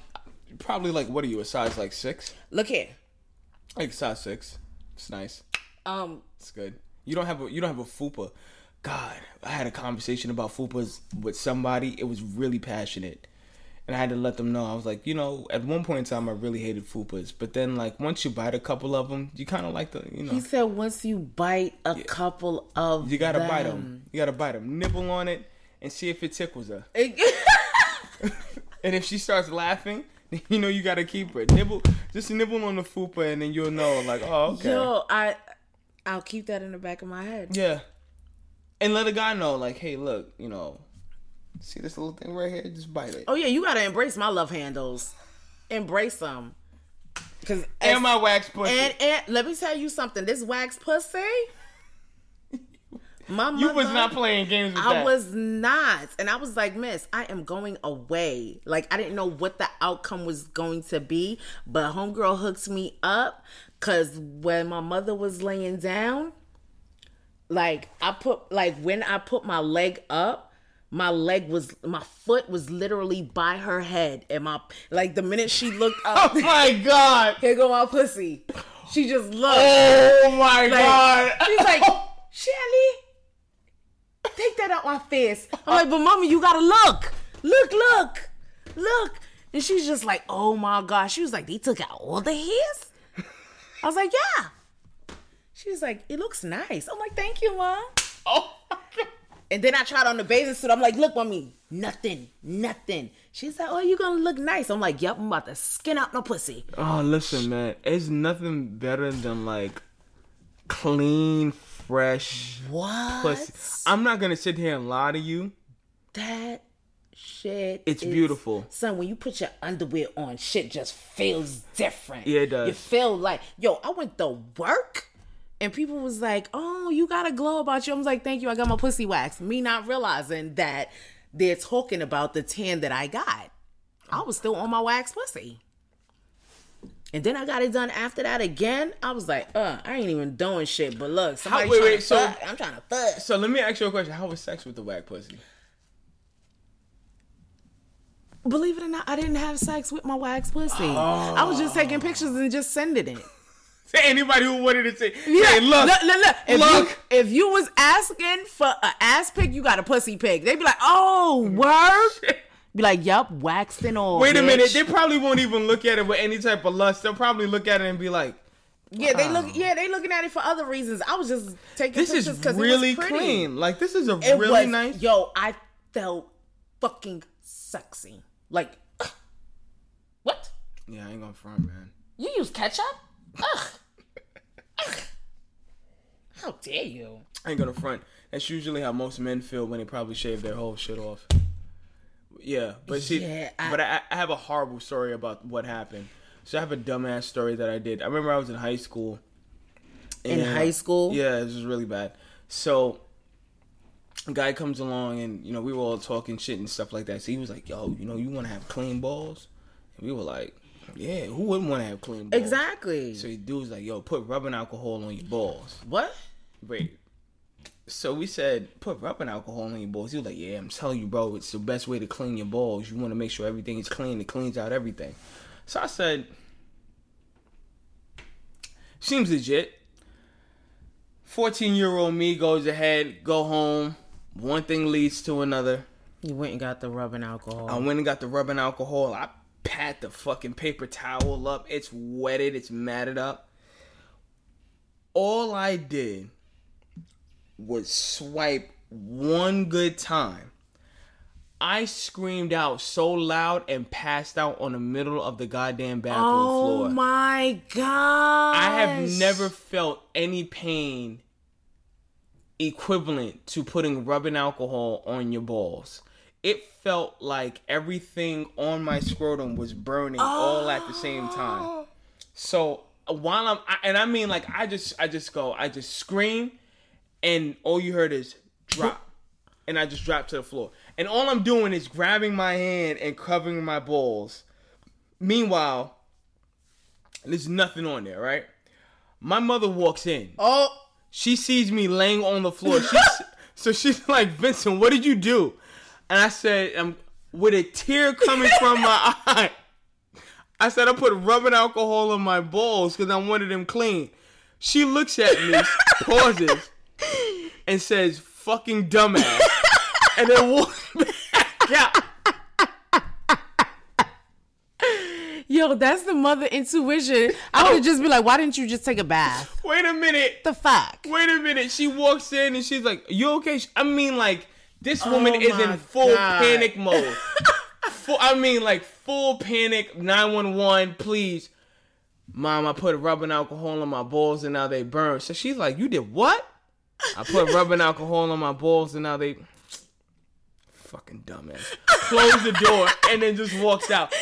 [SPEAKER 1] probably like what are you? A size like six?
[SPEAKER 2] Look here.
[SPEAKER 1] Like size six. It's nice.
[SPEAKER 2] Um,
[SPEAKER 1] It's good. You don't have a you don't have a fupa. God, I had a conversation about fupas with somebody. It was really passionate. And I had to let them know. I was like, you know, at one point in time, I really hated fupas. But then, like, once you bite a couple of them, you kind of like the, you know,
[SPEAKER 2] he said once you bite a couple of
[SPEAKER 1] you gotta bite
[SPEAKER 2] them.
[SPEAKER 1] them. You gotta bite them. Nibble on it and see if it tickles her. And if she starts laughing, you know you gotta keep it. Nibble, just nibble on the fupa, and then you'll know, like, oh, okay.
[SPEAKER 2] Yo, I, I'll keep that in the back of my head.
[SPEAKER 1] Yeah. And let a guy know, like, hey, look, you know, see this little thing right here? Just bite it.
[SPEAKER 2] Oh yeah, you gotta embrace my love handles. Embrace them. Cause
[SPEAKER 1] and my wax pussy.
[SPEAKER 2] And, and let me tell you something. This wax pussy, my mother,
[SPEAKER 1] you was not playing games with
[SPEAKER 2] I
[SPEAKER 1] that.
[SPEAKER 2] was not, and I was like, Miss, I am going away. Like I didn't know what the outcome was going to be, but homegirl hooked me up because when my mother was laying down, like I put like when I put my leg up. My leg was, my foot was literally by her head, and my like the minute she looked up,
[SPEAKER 1] Oh my god.
[SPEAKER 2] here go my pussy. She just looked.
[SPEAKER 1] Oh my
[SPEAKER 2] Like,
[SPEAKER 1] god.
[SPEAKER 2] She's like, Shelly, take that out my face. I'm like, but mommy, you gotta look. Look, look, look. And she's just like, oh my gosh. She was like, they took out all the hairs? I was like, yeah. She was like, it looks nice. I'm like, thank you, mom.
[SPEAKER 1] oh.
[SPEAKER 2] And then I tried on the bathing suit. I'm like, look, mommy, nothing, nothing. She's like, oh, you gonna look nice. I'm like, yep, I'm about to skin out no pussy.
[SPEAKER 1] Oh, listen, man. It's nothing better than like clean, fresh
[SPEAKER 2] What?
[SPEAKER 1] pussy. I'm not gonna sit here and lie to you.
[SPEAKER 2] that shit.
[SPEAKER 1] It's
[SPEAKER 2] is-
[SPEAKER 1] beautiful.
[SPEAKER 2] Son, when you put your underwear on, shit just feels different.
[SPEAKER 1] Yeah, it does.
[SPEAKER 2] You feel like, yo, I went to work and people was like, oh, you got a glow about you. I was like, thank you. I got my pussy waxed. Me not realizing that they're talking about the tan that I got. I was still on my wax pussy. And then I got it done after that again. I was like, uh, I ain't even doing shit. But look, somebody
[SPEAKER 1] wait,
[SPEAKER 2] trying
[SPEAKER 1] wait,
[SPEAKER 2] to
[SPEAKER 1] so-
[SPEAKER 2] fuck. I'm trying to fuck.
[SPEAKER 1] So let me ask you a question. How was sex with the whack pussy?
[SPEAKER 2] Believe it or not, I didn't have sex with my wax pussy. I was just taking pictures and just sending it.
[SPEAKER 1] To anybody who wanted to say,
[SPEAKER 2] Yeah,
[SPEAKER 1] hey, look,
[SPEAKER 2] look, look, look. If,
[SPEAKER 1] look.
[SPEAKER 2] You, if you was asking for an ass pic, you got a pussy pic. They'd be like, "Oh, word." Be like, "Yup, waxed and all."
[SPEAKER 1] Wait a
[SPEAKER 2] bitch."
[SPEAKER 1] minute. They probably won't even look at it with any type of lust. They'll probably look at it and be like,
[SPEAKER 2] yeah, they look. Yeah, they looking at it for other reasons. I was just taking
[SPEAKER 1] "This
[SPEAKER 2] pictures
[SPEAKER 1] is
[SPEAKER 2] because
[SPEAKER 1] really
[SPEAKER 2] it was pretty.
[SPEAKER 1] clean. Like this is a
[SPEAKER 2] It
[SPEAKER 1] really
[SPEAKER 2] was,
[SPEAKER 1] nice."
[SPEAKER 2] Yo, I felt fucking sexy. Like, what?
[SPEAKER 1] Yeah, I ain't gonna front, man.
[SPEAKER 2] You use ketchup? Ugh. Ugh. How dare you?
[SPEAKER 1] I ain't gonna front. That's usually how most men feel when they probably shave their whole shit off. Yeah, but see,
[SPEAKER 2] Yeah, I-
[SPEAKER 1] but I, I have a horrible story about what happened. So I have a dumbass story that I did. I remember I was in high school.
[SPEAKER 2] In high school?
[SPEAKER 1] Yeah, this was really bad. So a guy comes along and you know we were all talking shit and stuff like that. So he was like, "Yo, you know, you want to have clean balls?" And we were like, "Yeah, who wouldn't want to have clean balls?"
[SPEAKER 2] Exactly.
[SPEAKER 1] So the dude was like, "Yo, put rubbing alcohol on your balls."
[SPEAKER 2] what?
[SPEAKER 1] Wait. So we said put rubbing alcohol on your balls. He was like, "Yeah, I'm telling you, bro, it's the best way to clean your balls. You want to make sure everything is clean. It cleans out everything." So I said, "Seems legit." Fourteen-year-old me goes ahead, go home. One thing leads to another.
[SPEAKER 2] You went and got the rubbing alcohol.
[SPEAKER 1] I went and got the rubbing alcohol. I pat the fucking paper towel up. It's wetted. It's matted up. All I did was swipe one good time. I screamed out so loud and passed out on the middle of the goddamn bathroom
[SPEAKER 2] oh
[SPEAKER 1] floor.
[SPEAKER 2] Oh my god!
[SPEAKER 1] I have never felt any pain equivalent to putting rubbing alcohol on your balls. It felt like everything on my scrotum was burning all at the same oh. time. So while I'm, I, and I mean like I just, I just go, I just scream, and all you heard is drop, and I just dropped to the floor. And all I'm doing is grabbing my hand and covering my balls. Meanwhile, there's nothing on there, right? My mother walks in.
[SPEAKER 2] Oh,
[SPEAKER 1] She sees me laying on the floor. She's, so she's like, Vincent, what did you do? And I said, um, with a tear coming from my eye, I said, I put rubbing alcohol on my balls because I wanted them clean. She looks at me, pauses, and says, fucking dumbass. and then walks back out.
[SPEAKER 2] yo, that's the mother intuition. I would oh. just be like, why didn't you just take a bath?
[SPEAKER 1] Wait a minute.
[SPEAKER 2] The fuck?
[SPEAKER 1] Wait a minute. She walks in and she's like, "You okay?" I mean, like this oh woman
[SPEAKER 2] Oh
[SPEAKER 1] is in full
[SPEAKER 2] God.
[SPEAKER 1] panic mode. full, I mean, like full panic. Nine one one, please, mom. I put rubbing alcohol on my balls and now they burn. So she's like, "You did what?" I put rubbing alcohol on my balls and now they. Fucking dumbass. Close the door and then just walks out.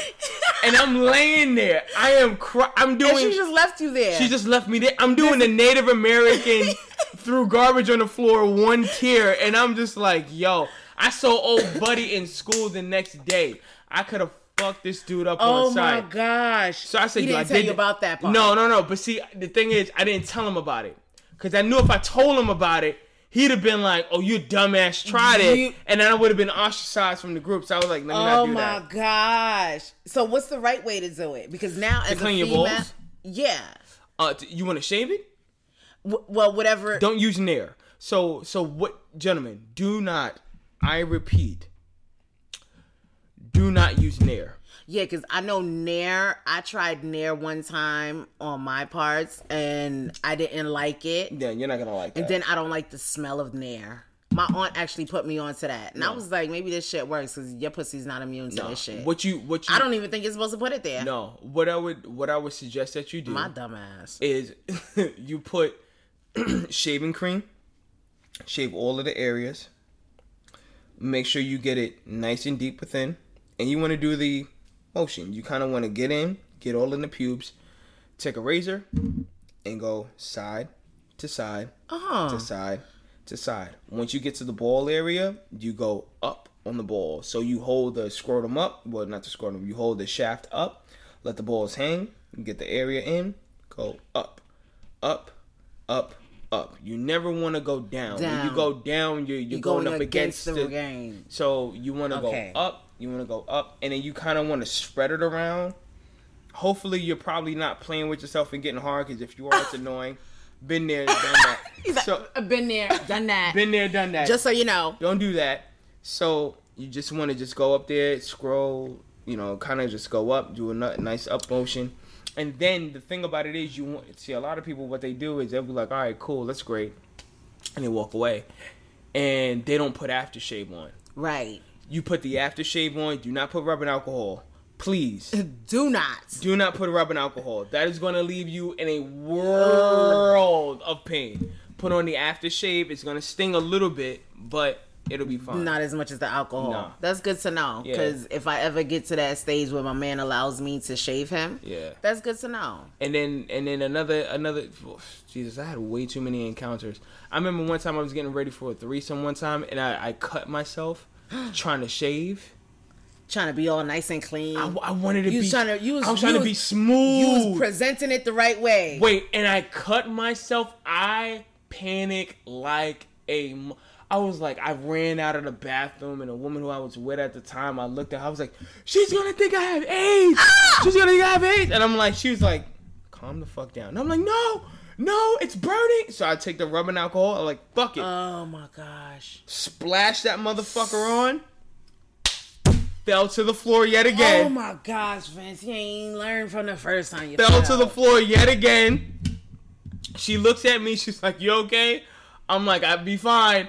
[SPEAKER 1] And I'm laying there. I am. Cry- I'm
[SPEAKER 2] And
[SPEAKER 1] doing.
[SPEAKER 2] she just left you there.
[SPEAKER 1] She just left me there. I'm doing the Native American threw garbage on the floor, one tear, and I'm just like, yo, I saw old buddy in school the next day. I could have fucked this dude up
[SPEAKER 2] oh
[SPEAKER 1] on
[SPEAKER 2] sight.
[SPEAKER 1] Oh my
[SPEAKER 2] gosh.
[SPEAKER 1] So I said,
[SPEAKER 2] he didn't
[SPEAKER 1] I
[SPEAKER 2] tell
[SPEAKER 1] did
[SPEAKER 2] you about that part.
[SPEAKER 1] No, no, no. But see, the thing is, I didn't tell him about it because I knew if I told him about it, he'd have been like, "Oh, you dumbass, tried it," and then I would have been ostracized from the group. So I was like, "Let me
[SPEAKER 2] Oh
[SPEAKER 1] not do
[SPEAKER 2] my
[SPEAKER 1] that."
[SPEAKER 2] gosh. So what's the right way to do it? Because now as
[SPEAKER 1] clean
[SPEAKER 2] a
[SPEAKER 1] your
[SPEAKER 2] female,
[SPEAKER 1] balls?
[SPEAKER 2] yeah.
[SPEAKER 1] Uh, you want to shave it?
[SPEAKER 2] W- well, whatever.
[SPEAKER 1] Don't use Nair. So so what gentlemen, do not I repeat, do not use Nair.
[SPEAKER 2] Yeah, because I know Nair. I tried Nair one time on my parts, and I didn't like it.
[SPEAKER 1] Yeah, you're not gonna like that.
[SPEAKER 2] And then I don't like the smell of Nair. My aunt actually put me onto that, and I was like, maybe this shit works because your pussy's not immune to
[SPEAKER 1] No.
[SPEAKER 2] this shit.
[SPEAKER 1] What you what you
[SPEAKER 2] I don't even think you're supposed to put it there.
[SPEAKER 1] No. What I would what I would suggest that you do
[SPEAKER 2] My dumb ass.
[SPEAKER 1] is you put shaving cream, shave all of the areas, Make sure you get it nice and deep within, and you want to do the motion. You kind of want to get in, get all in the pubes. Take a razor and go side to side
[SPEAKER 2] Uh-huh.
[SPEAKER 1] to side to side. Once you get to the ball area, you go up on the ball. So you hold the scrotum up, well, not the scrotum, you hold the shaft up, let the balls hang, get the area in, go up, up, up, up. You never want to go down. When you go down, you're, you're
[SPEAKER 2] You're
[SPEAKER 1] going,
[SPEAKER 2] going
[SPEAKER 1] up against,
[SPEAKER 2] against the
[SPEAKER 1] the
[SPEAKER 2] game.
[SPEAKER 1] So you want to
[SPEAKER 2] Okay.
[SPEAKER 1] go up, you want to go up, and then you kind of want to spread it around. Hopefully, you're probably not playing with yourself and getting hard because if you are, it's annoying. Been there, done that.
[SPEAKER 2] He's like,
[SPEAKER 1] so
[SPEAKER 2] uh, been there, done that.
[SPEAKER 1] been there, done that.
[SPEAKER 2] Just so you know.
[SPEAKER 1] don't do that. So you just want to just go up there, scroll, you know, kind of just go up, do a nice up motion, and then the thing about it is, you want see a lot of people. What they do is they'll be like, "All right, cool, that's great," and they walk away, and they don't put aftershave on.
[SPEAKER 2] Right.
[SPEAKER 1] You put the aftershave on. Do not put rubbing alcohol, please.
[SPEAKER 2] Do not.
[SPEAKER 1] Do not put rubbing alcohol. That is going to leave you in a world of pain. Put on the aftershave. It's going to sting a little bit, but it'll be fine.
[SPEAKER 2] Not as much as the alcohol.
[SPEAKER 1] No.
[SPEAKER 2] That's good to know.
[SPEAKER 1] Yeah.
[SPEAKER 2] Because if I ever get to that stage where my man allows me to shave him,
[SPEAKER 1] Yeah.
[SPEAKER 2] that's good to know.
[SPEAKER 1] And then and then another another Jesus, I had way too many encounters. I remember one time I was getting ready for a threesome one time and I, I cut myself trying to shave.
[SPEAKER 2] Trying to be all nice and clean.
[SPEAKER 1] I, I wanted to
[SPEAKER 2] You
[SPEAKER 1] be
[SPEAKER 2] trying to- you was-
[SPEAKER 1] I was trying to be smooth.
[SPEAKER 2] you was presenting it the right way.
[SPEAKER 1] Wait, and I cut myself. I panic like a. I was like, I ran out of the bathroom, and a woman who I was with at the time, I looked at her, I was like, she's gonna think I have AIDS. Ah! She's gonna think I have AIDS. And I'm like, she was like, calm the fuck down. And I'm like, no, no, it's burning. So I take the rubbing alcohol, I'm like, fuck it.
[SPEAKER 2] Oh my gosh.
[SPEAKER 1] Splash that motherfucker on. Fell to the floor yet again.
[SPEAKER 2] Oh my gosh, Vince. You ain't learned from the first time you
[SPEAKER 1] fell to the floor yet again. She looks at me. She's like, "You okay?" I'm like, "I'd be fine."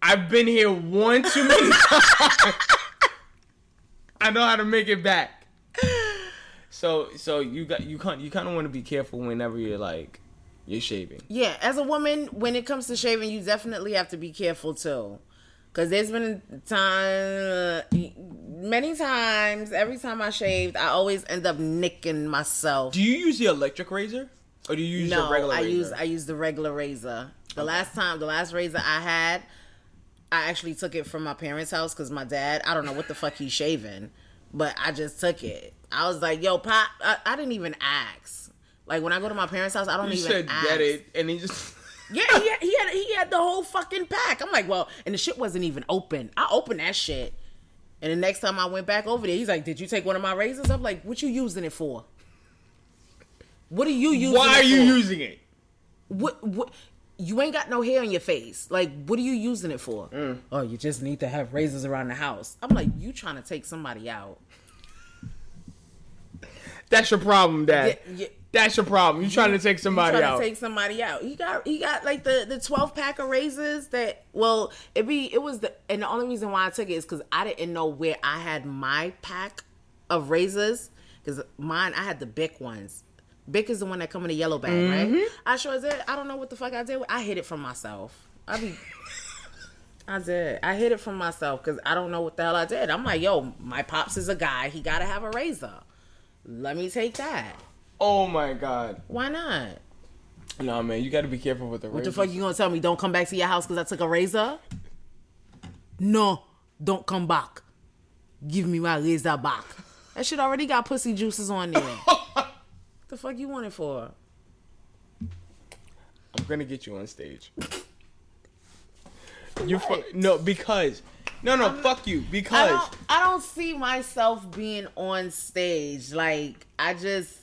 [SPEAKER 1] I've been here one too many times. I know how to make it back. So, so you got you kind you kind of want to be careful whenever you're like you're shaving.
[SPEAKER 2] Yeah, as a woman, when it comes to shaving, you definitely have to be careful too. Cause there's been a time, many times, every time I shaved, I always end up nicking myself.
[SPEAKER 1] Do you use the electric razor or do you use
[SPEAKER 2] no,
[SPEAKER 1] the regular
[SPEAKER 2] I
[SPEAKER 1] razor?
[SPEAKER 2] use I use the regular razor. The last time, the last razor I had, I actually took it from my parents' house because my dad, I don't know what the fuck he's shaving, but I just took it. I was like, "Yo, pop," I, I didn't even ask. Like when I go to my parents' house, I don't
[SPEAKER 1] you
[SPEAKER 2] even
[SPEAKER 1] said
[SPEAKER 2] ask.
[SPEAKER 1] get it, and he just
[SPEAKER 2] Yeah, he had, he had he had the whole fucking pack. I'm like, well, and the shit wasn't even open. I opened that shit, and the next time I went back over there, he's like, "Did you take one of my razors?" I'm like, "What you using it for? What are you using?
[SPEAKER 1] why are you
[SPEAKER 2] for?
[SPEAKER 1] using it?
[SPEAKER 2] What what? You ain't got no hair on your face. Like, what are you using it for?
[SPEAKER 1] Mm.
[SPEAKER 2] Oh, you just need to have razors around the house. I'm like, you trying to take somebody out?
[SPEAKER 1] That's your problem, Dad.
[SPEAKER 2] Yeah, yeah.
[SPEAKER 1] That's your problem. You trying to take somebody out.
[SPEAKER 2] You trying
[SPEAKER 1] out.
[SPEAKER 2] to take somebody out. He got he got like the the twelve pack of razors that well it be it was the and the only reason why I took it is because I didn't know where I had my pack of razors because mine I had the Bic ones. Bic is the one that come in a yellow bag,
[SPEAKER 1] Mm-hmm.
[SPEAKER 2] right? I sure did. I don't know what the fuck I did. I hid it from myself. I be. I did. I hid it from myself because I don't know what the hell I did. I'm like, yo, my pops is a guy. He gotta have a razor. Let me take that.
[SPEAKER 1] Oh my god.
[SPEAKER 2] Why not?
[SPEAKER 1] No man, you got to be careful with the razor.
[SPEAKER 2] What the fuck you gonna tell me? Don't come back to your house because I took a razor? No, don't come back. Give me my razor back. That shit already got pussy juices on there. What the fuck you want it for?
[SPEAKER 1] I'm gonna get you on stage. You fu- no because no no fuck you because I
[SPEAKER 2] don't. I don't see myself being on stage. Like I just.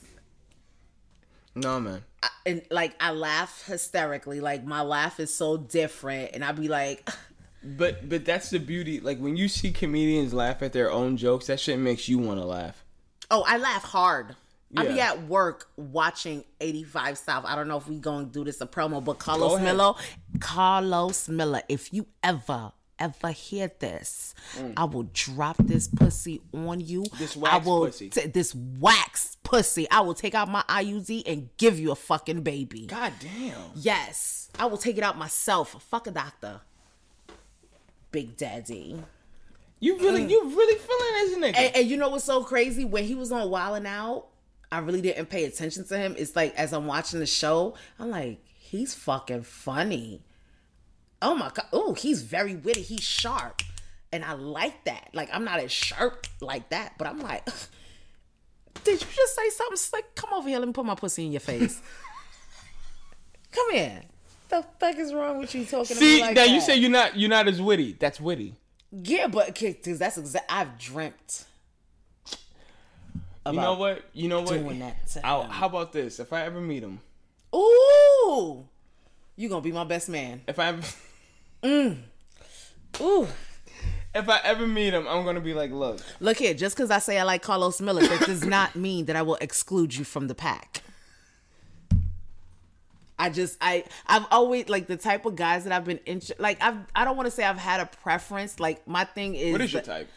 [SPEAKER 1] No man.
[SPEAKER 2] I, and like I laugh hysterically. Like my laugh is so different, and I'd be like,
[SPEAKER 1] But but that's the beauty. Like when you see comedians laugh at their own jokes, that shit makes you want to laugh.
[SPEAKER 2] Oh, I laugh hard. I be at work watching 85 South. I don't know if we gonna do this a promo, but Carlos. Miller, Carlos Miller, if you ever, ever hear this, I will drop this pussy on you.
[SPEAKER 1] Mm. This
[SPEAKER 2] I
[SPEAKER 1] wax
[SPEAKER 2] will
[SPEAKER 1] pussy.
[SPEAKER 2] t- this wax pussy. I will take out my IUD and give you a fucking baby.
[SPEAKER 1] God damn.
[SPEAKER 2] Yes, I will take it out myself. Fuck a doctor. Big Daddy.
[SPEAKER 1] You really, you really feeling this nigga?
[SPEAKER 2] And, and you know what's so crazy? When he was on Wildin' Out, I really didn't pay attention to him. It's like as I'm watching the show, I'm like, he's fucking funny. Oh my god! Oh, he's very witty. He's sharp, and I like that. Like I'm not as sharp like that, but I'm like, did you just say something slick? Come over here. Let me put my pussy in your face. Come here. The fuck is wrong with you talking
[SPEAKER 1] See,
[SPEAKER 2] like
[SPEAKER 1] now
[SPEAKER 2] that?
[SPEAKER 1] you say you're not, you're not as witty. That's witty.
[SPEAKER 2] yeah, but because that's exact. I've dreamt.
[SPEAKER 1] You know what? You know what?
[SPEAKER 2] doing that
[SPEAKER 1] how about this? If I ever meet him,
[SPEAKER 2] Ooh, you gonna be my best man.
[SPEAKER 1] if I ever, Mm.
[SPEAKER 2] Ooh,
[SPEAKER 1] if I ever meet him, I'm gonna be like, look,
[SPEAKER 2] look here. Just because I say I like Carlos Miller, that does not mean that I will exclude you from the pack. I just I I've always like the type of guys that I've been inter- like I've I don't want to say I've had a preference. Like my thing is
[SPEAKER 1] what is your type?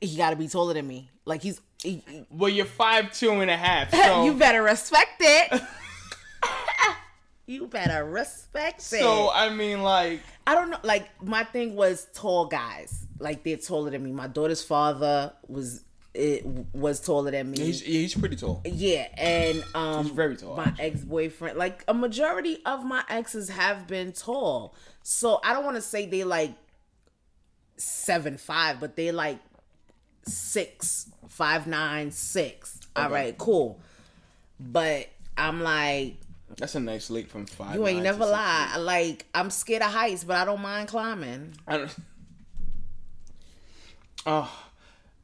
[SPEAKER 2] He got to be taller than me. Like he's. He, he-
[SPEAKER 1] Well, you're five two and a half. So,
[SPEAKER 2] you better respect it. you better respect it.
[SPEAKER 1] so I mean, like,
[SPEAKER 2] I don't know. Like my thing was tall guys. Like they're taller than me. My daughter's father was it was taller than me.
[SPEAKER 1] he's yeah, he's pretty tall.
[SPEAKER 2] yeah, and um,
[SPEAKER 1] He's very tall,
[SPEAKER 2] My ex boyfriend, like a majority of my exes, have been tall. So I don't want to say they like seven five, but they like six five nine six. All
[SPEAKER 1] Okay.
[SPEAKER 2] right, cool. But I'm like,
[SPEAKER 1] That's a nice leap from five.
[SPEAKER 2] you ain't never lie. Like I'm scared of heights, but I don't mind climbing.
[SPEAKER 1] I don't. Oh,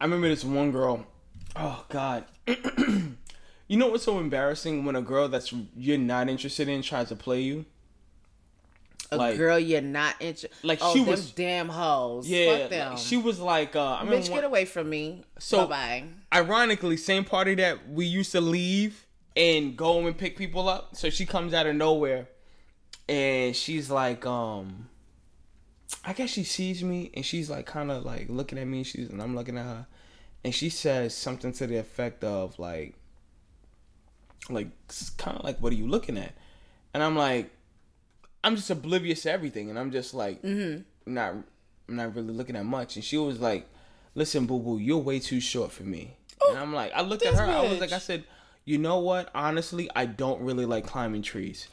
[SPEAKER 1] I remember this one girl. Oh God. you know what's so embarrassing when a girl that's you're not interested in tries to play you?
[SPEAKER 2] A
[SPEAKER 1] Like-
[SPEAKER 2] girl you're not interested.
[SPEAKER 1] like,
[SPEAKER 2] oh,
[SPEAKER 1] she was-
[SPEAKER 2] damn hoes.
[SPEAKER 1] Yeah,
[SPEAKER 2] Fuck them.
[SPEAKER 1] like, she was like, uh, I
[SPEAKER 2] Bitch,
[SPEAKER 1] one-
[SPEAKER 2] get away from me.
[SPEAKER 1] So-
[SPEAKER 2] bye
[SPEAKER 1] ironically, same party that we used to leave and go and pick people up. So she comes out of nowhere and she's like, um, I guess she sees me and she's like kind of like looking at me. She's and I'm looking at her, and she says something to the effect of like, like kind of like, what are you looking at? And I'm like, I'm just oblivious to everything, and I'm just like, mm-hmm. not, I'm not really looking at much. And she was like, listen, boo boo, you're way too short for me. and I'm like, I looked at her. I was like. I said, you know what? Honestly, I don't really like climbing trees.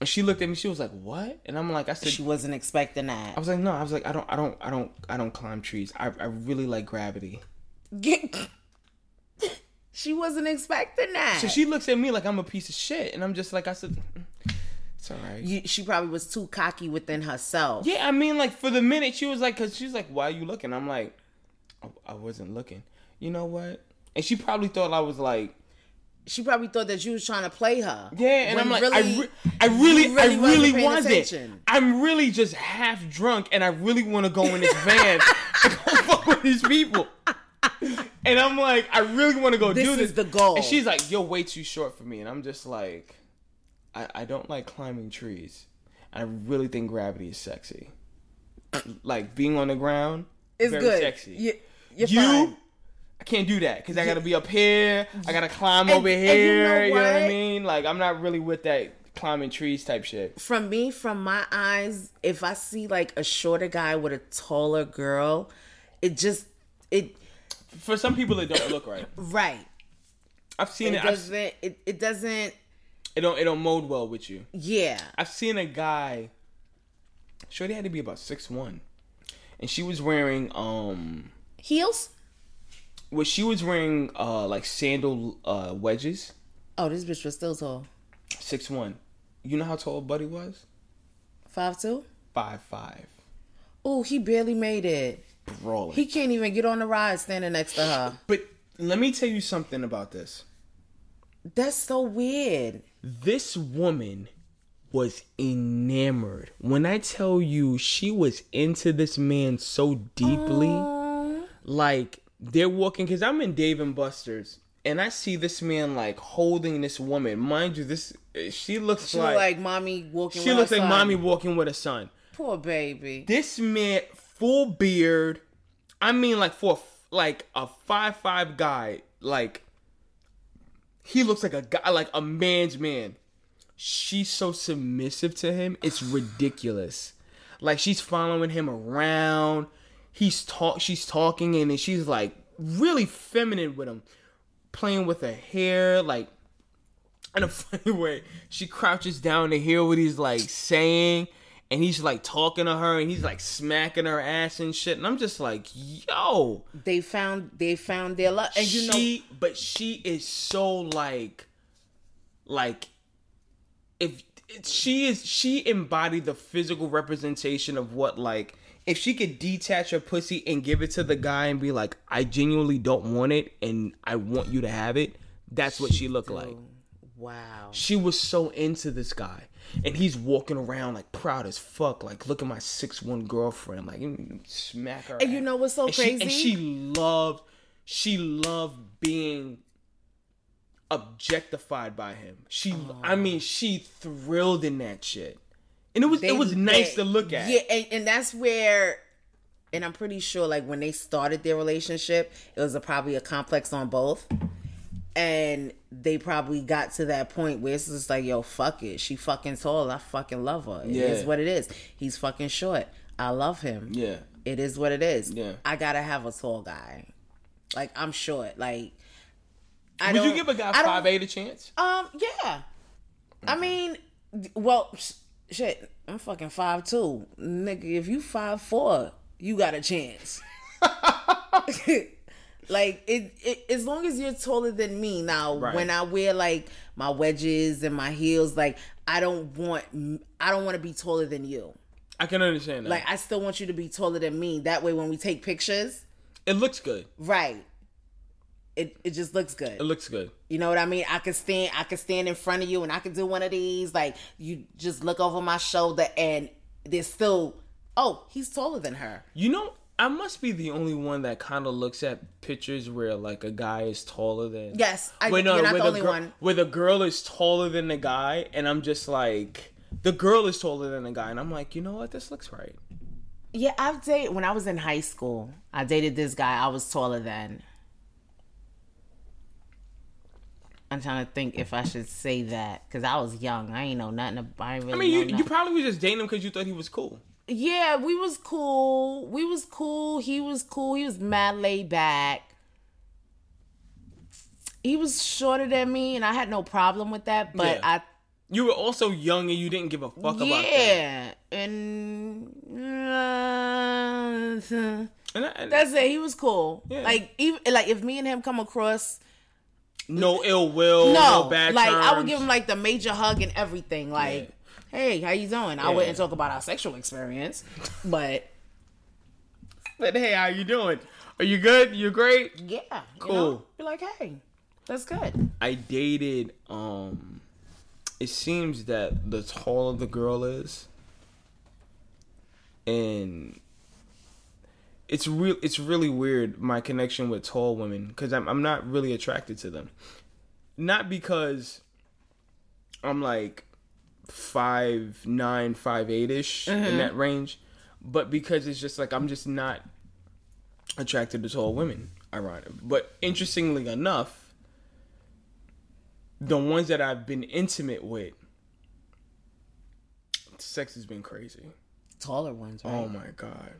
[SPEAKER 1] And she looked at me. She was like, "What?" And I'm like, "I said,
[SPEAKER 2] She wasn't expecting that.
[SPEAKER 1] I was like, no, I was like, I don't, I don't, I don't, I don't climb trees. I, I really like gravity.
[SPEAKER 2] She wasn't expecting that.
[SPEAKER 1] So she looks at me like I'm a piece of shit, and I'm just like, I said, "Mm, it's all right.
[SPEAKER 2] You, she probably was too cocky within herself.
[SPEAKER 1] Yeah, I mean, like for the minute she was like, cause she's like, why are you looking? I'm like, I, I wasn't looking. You know what? And she probably thought I was like,
[SPEAKER 2] She probably thought that you was trying to play her.
[SPEAKER 1] yeah, and I'm like,
[SPEAKER 2] really-
[SPEAKER 1] I, re- I really,
[SPEAKER 2] really
[SPEAKER 1] I really
[SPEAKER 2] paying
[SPEAKER 1] wasn't. I'm really just half drunk, and I really want to go in this van and go fuck with these people. And I'm like, I really want to go
[SPEAKER 2] This
[SPEAKER 1] do this.
[SPEAKER 2] is the goal.
[SPEAKER 1] And she's like, you're way too short for me. And I'm just like, I, I don't like climbing trees. I really think gravity is sexy. Like being on the ground,
[SPEAKER 2] it's
[SPEAKER 1] very
[SPEAKER 2] good.
[SPEAKER 1] sexy.
[SPEAKER 2] You, you're
[SPEAKER 1] you. I can't do that because I gotta be up here. I gotta climb
[SPEAKER 2] And-
[SPEAKER 1] over
[SPEAKER 2] and you
[SPEAKER 1] here.
[SPEAKER 2] know
[SPEAKER 1] You know, what I mean? Like I'm not really with that climbing trees type shit.
[SPEAKER 2] From me, from my eyes, if I see like a shorter guy with a taller girl, it just it
[SPEAKER 1] For some people, it don't look right.
[SPEAKER 2] right.
[SPEAKER 1] I've seen
[SPEAKER 2] It
[SPEAKER 1] it. I've,
[SPEAKER 2] doesn't. It, it doesn't.
[SPEAKER 1] it don't. It don't mold well with you.
[SPEAKER 2] Yeah.
[SPEAKER 1] I've seen a guy. Shorty had to be about six one, and she was wearing um.
[SPEAKER 2] Heels.
[SPEAKER 1] Well, she was wearing uh like sandal uh wedges.
[SPEAKER 2] Oh, this bitch was still tall.
[SPEAKER 1] Six one. You know how tall Buddy was?
[SPEAKER 2] Five two.
[SPEAKER 1] Five five.
[SPEAKER 2] Oh, he barely made it.
[SPEAKER 1] Brawling.
[SPEAKER 2] He can't even get on the ride standing next to her.
[SPEAKER 1] but let me tell you something about this.
[SPEAKER 2] That's so weird.
[SPEAKER 1] This woman was enamored. When I tell you she was into this man so deeply, like they're walking because I'm in Dave and Buster's and I see this man like holding this woman. Mind you, this eh, she looks
[SPEAKER 2] She
[SPEAKER 1] like,
[SPEAKER 2] like mommy walking.
[SPEAKER 1] she looks like
[SPEAKER 2] son.
[SPEAKER 1] mommy walking with a son.
[SPEAKER 2] Poor baby.
[SPEAKER 1] This man, full beard. I mean, like for like a five five guy, like he looks like a guy, like a man's man. She's so submissive to him. It's ridiculous. Like she's following him around. He's talk. She's talking, and then she's like really feminine with him, playing with her hair, like in a funny way. She crouches down to hear what he's like saying, and he's like talking to her, and he's like smacking her ass and shit. And I'm just like, yo,
[SPEAKER 2] They found they found their love, and you know,
[SPEAKER 1] but she is so like, like, if she is, she embodied the physical representation of what like. If she could detach her pussy and give it to the guy and be like, I genuinely don't want it and I want you to have it, that's what she looked like.
[SPEAKER 2] wow.
[SPEAKER 1] She was so into this guy. And he's walking around like proud as fuck. Like, look at my six one girlfriend. Like, smack her.
[SPEAKER 2] And you know what's so
[SPEAKER 1] and She, and
[SPEAKER 2] crazy?
[SPEAKER 1] she loved, she loved being objectified by him. She, I mean, she thrilled in that shit. And it was,
[SPEAKER 2] They-
[SPEAKER 1] it was nice
[SPEAKER 2] they-
[SPEAKER 1] to look at.
[SPEAKER 2] Yeah, and, and that's where, and I'm pretty sure, like when they started their relationship, it was a, probably a complex on both, and they probably got to that point where it's just like, yo, fuck it, she fucking tall, I fucking love her. It is
[SPEAKER 1] Yeah.
[SPEAKER 2] what it is. He's fucking short, I love him.
[SPEAKER 1] Yeah.
[SPEAKER 2] It is what it is.
[SPEAKER 1] Yeah.
[SPEAKER 2] I gotta have a tall guy. Like I'm short. Like I
[SPEAKER 1] Would you give a guy five eight a chance?
[SPEAKER 2] um, yeah. I mean, well, shit. I'm fucking five two, nigga. If you five four, you got a chance. like it, it, as long as you're taller than me. Now,
[SPEAKER 1] Right.
[SPEAKER 2] when I wear like my wedges and my heels, like I don't want, I don't want to be taller than you.
[SPEAKER 1] I can understand that.
[SPEAKER 2] Like I still want you to be taller than me. That way, when we take pictures,
[SPEAKER 1] it looks good.
[SPEAKER 2] right. It, it just looks good.
[SPEAKER 1] It looks good.
[SPEAKER 2] You know what I mean? I could stand I could stand in front of you and I could do one of these. Like you just look over my shoulder and there's still oh, he's taller than her.
[SPEAKER 1] You know, I must be the only one that kind of looks at pictures where like a guy is taller than.
[SPEAKER 2] Yes, I,
[SPEAKER 1] Wait, no,
[SPEAKER 2] you're not the only
[SPEAKER 1] girl,
[SPEAKER 2] one.
[SPEAKER 1] Where the girl is taller than the guy, and I'm just like, the girl is taller than the guy, and I'm like, you know what? This looks right.
[SPEAKER 2] Yeah, I've dated when I was in high school. I dated this guy. I was taller than. I'm trying to think if I should say that because I was young. I ain't know nothing. About, I, really
[SPEAKER 1] I mean, you, you probably was just dating him because you thought he was cool.
[SPEAKER 2] yeah, we was cool. We was cool. He was cool. He was mad laid back. He was shorter than me, and I had no problem with that. But
[SPEAKER 1] Yeah.
[SPEAKER 2] I,
[SPEAKER 1] You were also young and you didn't give a fuck about that.
[SPEAKER 2] yeah, and uh,
[SPEAKER 1] And, I, and
[SPEAKER 2] that's it. He was cool.
[SPEAKER 1] Yeah.
[SPEAKER 2] Like even like if me and him come across,
[SPEAKER 1] no ill will, no,
[SPEAKER 2] no,
[SPEAKER 1] bad
[SPEAKER 2] like I would give him like the major hug and everything. Like, hey, how you doing? I
[SPEAKER 1] Yeah.
[SPEAKER 2] wouldn't talk about our sexual experience, but
[SPEAKER 1] But hey, how you doing? Are you good? You great?
[SPEAKER 2] yeah, you
[SPEAKER 1] Cool.
[SPEAKER 2] know, be like, hey, that's good.
[SPEAKER 1] I dated um it seems that the taller the girl is and it's real it's really weird my connection with tall women cuz I'm I'm not really attracted to them. Not because I'm like five nine, five eight ish in mm-hmm. that range, but because it's just like I'm just not attracted to tall women. Ironic, but interestingly enough, the ones that I've been intimate with, sex has been crazy.
[SPEAKER 2] Taller ones, right?
[SPEAKER 1] Oh my god!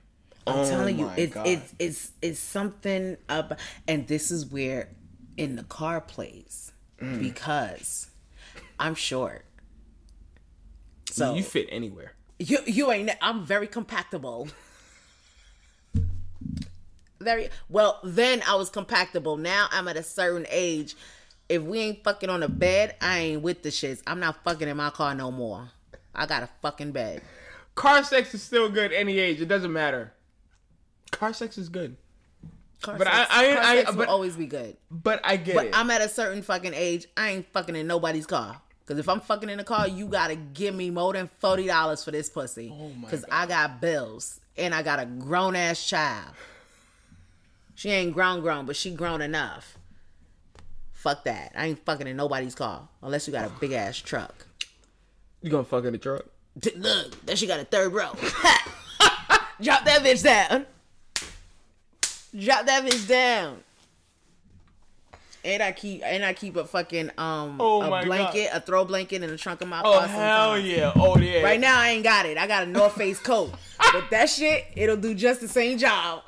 [SPEAKER 2] I'm
[SPEAKER 1] oh
[SPEAKER 2] telling you, it's it's it's it's something up, and this is where in the car plays
[SPEAKER 1] Mm.
[SPEAKER 2] because I'm short. So
[SPEAKER 1] you fit anywhere.
[SPEAKER 2] You you ain't. I'm very compactable. Very well. Then I was compactable. Now I'm at a certain age. If we ain't fucking on a bed, I ain't with the shits. I'm not fucking in my car no more. I got a fucking bed.
[SPEAKER 1] Car sex is still good any age. It doesn't matter. Car sex is good,
[SPEAKER 2] Car
[SPEAKER 1] But
[SPEAKER 2] sex,
[SPEAKER 1] I- I-
[SPEAKER 2] car
[SPEAKER 1] I-
[SPEAKER 2] sex will
[SPEAKER 1] but-
[SPEAKER 2] always be good.
[SPEAKER 1] but I get it.
[SPEAKER 2] But
[SPEAKER 1] it.
[SPEAKER 2] I'm at a certain fucking age. I ain't fucking in nobody's car. Cause if I'm fucking in a car, you gotta give me more than forty dollars for this pussy.
[SPEAKER 1] Oh my
[SPEAKER 2] Cause I got bills and I got a grown ass child. She ain't grown grown, but she grown enough. Fuck that. I ain't fucking in nobody's car unless you got a big ass truck.
[SPEAKER 1] you gonna fuck in the truck?
[SPEAKER 2] Look, that she got a third row. Drop that bitch down. Drop that bitch down. And I keep and I keep a fucking um
[SPEAKER 1] Oh
[SPEAKER 2] a blanket, a throw blanket in the trunk of my
[SPEAKER 1] Oh
[SPEAKER 2] car.
[SPEAKER 1] Oh hell
[SPEAKER 2] sometimes.
[SPEAKER 1] yeah! Oh yeah!
[SPEAKER 2] Right now I ain't got it. I got a North Face coat, but that shit it'll do just the same job.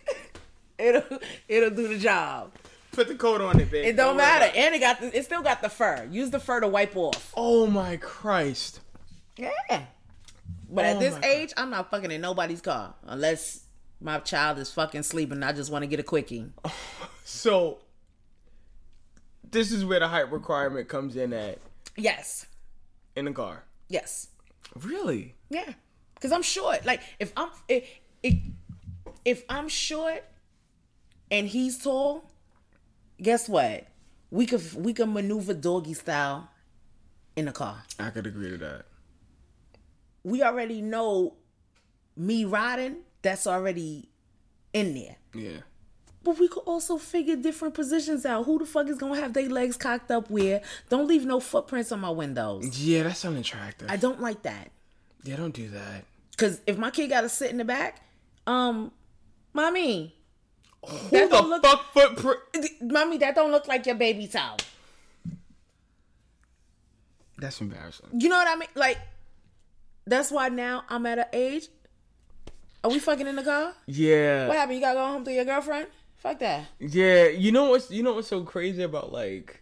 [SPEAKER 2] it'll it'll do the job.
[SPEAKER 1] put the coat on it, baby.
[SPEAKER 2] It don't
[SPEAKER 1] worry
[SPEAKER 2] matter, and it got the, it still got the fur. Use the fur to wipe off.
[SPEAKER 1] Oh my Christ!
[SPEAKER 2] Yeah. But at
[SPEAKER 1] Oh
[SPEAKER 2] this
[SPEAKER 1] my God.
[SPEAKER 2] age, I'm not fucking in nobody's car unless my child is fucking sleeping. I just want to get a quickie.
[SPEAKER 1] So this is where the height requirement comes in at
[SPEAKER 2] Yes.
[SPEAKER 1] in the car.
[SPEAKER 2] Yes.
[SPEAKER 1] Really?
[SPEAKER 2] Yeah, because I'm short. Like if I'm if, if if I'm short and he's tall, guess what? We could we could maneuver doggy style in the car.
[SPEAKER 1] I could agree to that.
[SPEAKER 2] We already know me riding. That's already in there.
[SPEAKER 1] Yeah.
[SPEAKER 2] But we could also figure different positions out. Who the fuck is gonna have their legs cocked up where? Don't leave no footprints on my windows.
[SPEAKER 1] Yeah, that's unattractive.
[SPEAKER 2] I don't like that.
[SPEAKER 1] yeah, don't do that.
[SPEAKER 2] Cause if my kid gotta sit in the back, um, mommy,
[SPEAKER 1] Who
[SPEAKER 2] That
[SPEAKER 1] the
[SPEAKER 2] look-
[SPEAKER 1] fuck footprint?
[SPEAKER 2] mommy, that don't look like your baby towel.
[SPEAKER 1] That's embarrassing.
[SPEAKER 2] You know what I mean? Like, that's why now I'm at an age. Are we fucking in the car?
[SPEAKER 1] Yeah.
[SPEAKER 2] What happened? You gotta go home to your girlfriend? Fuck that.
[SPEAKER 1] Yeah, you know what's you know what's so crazy about like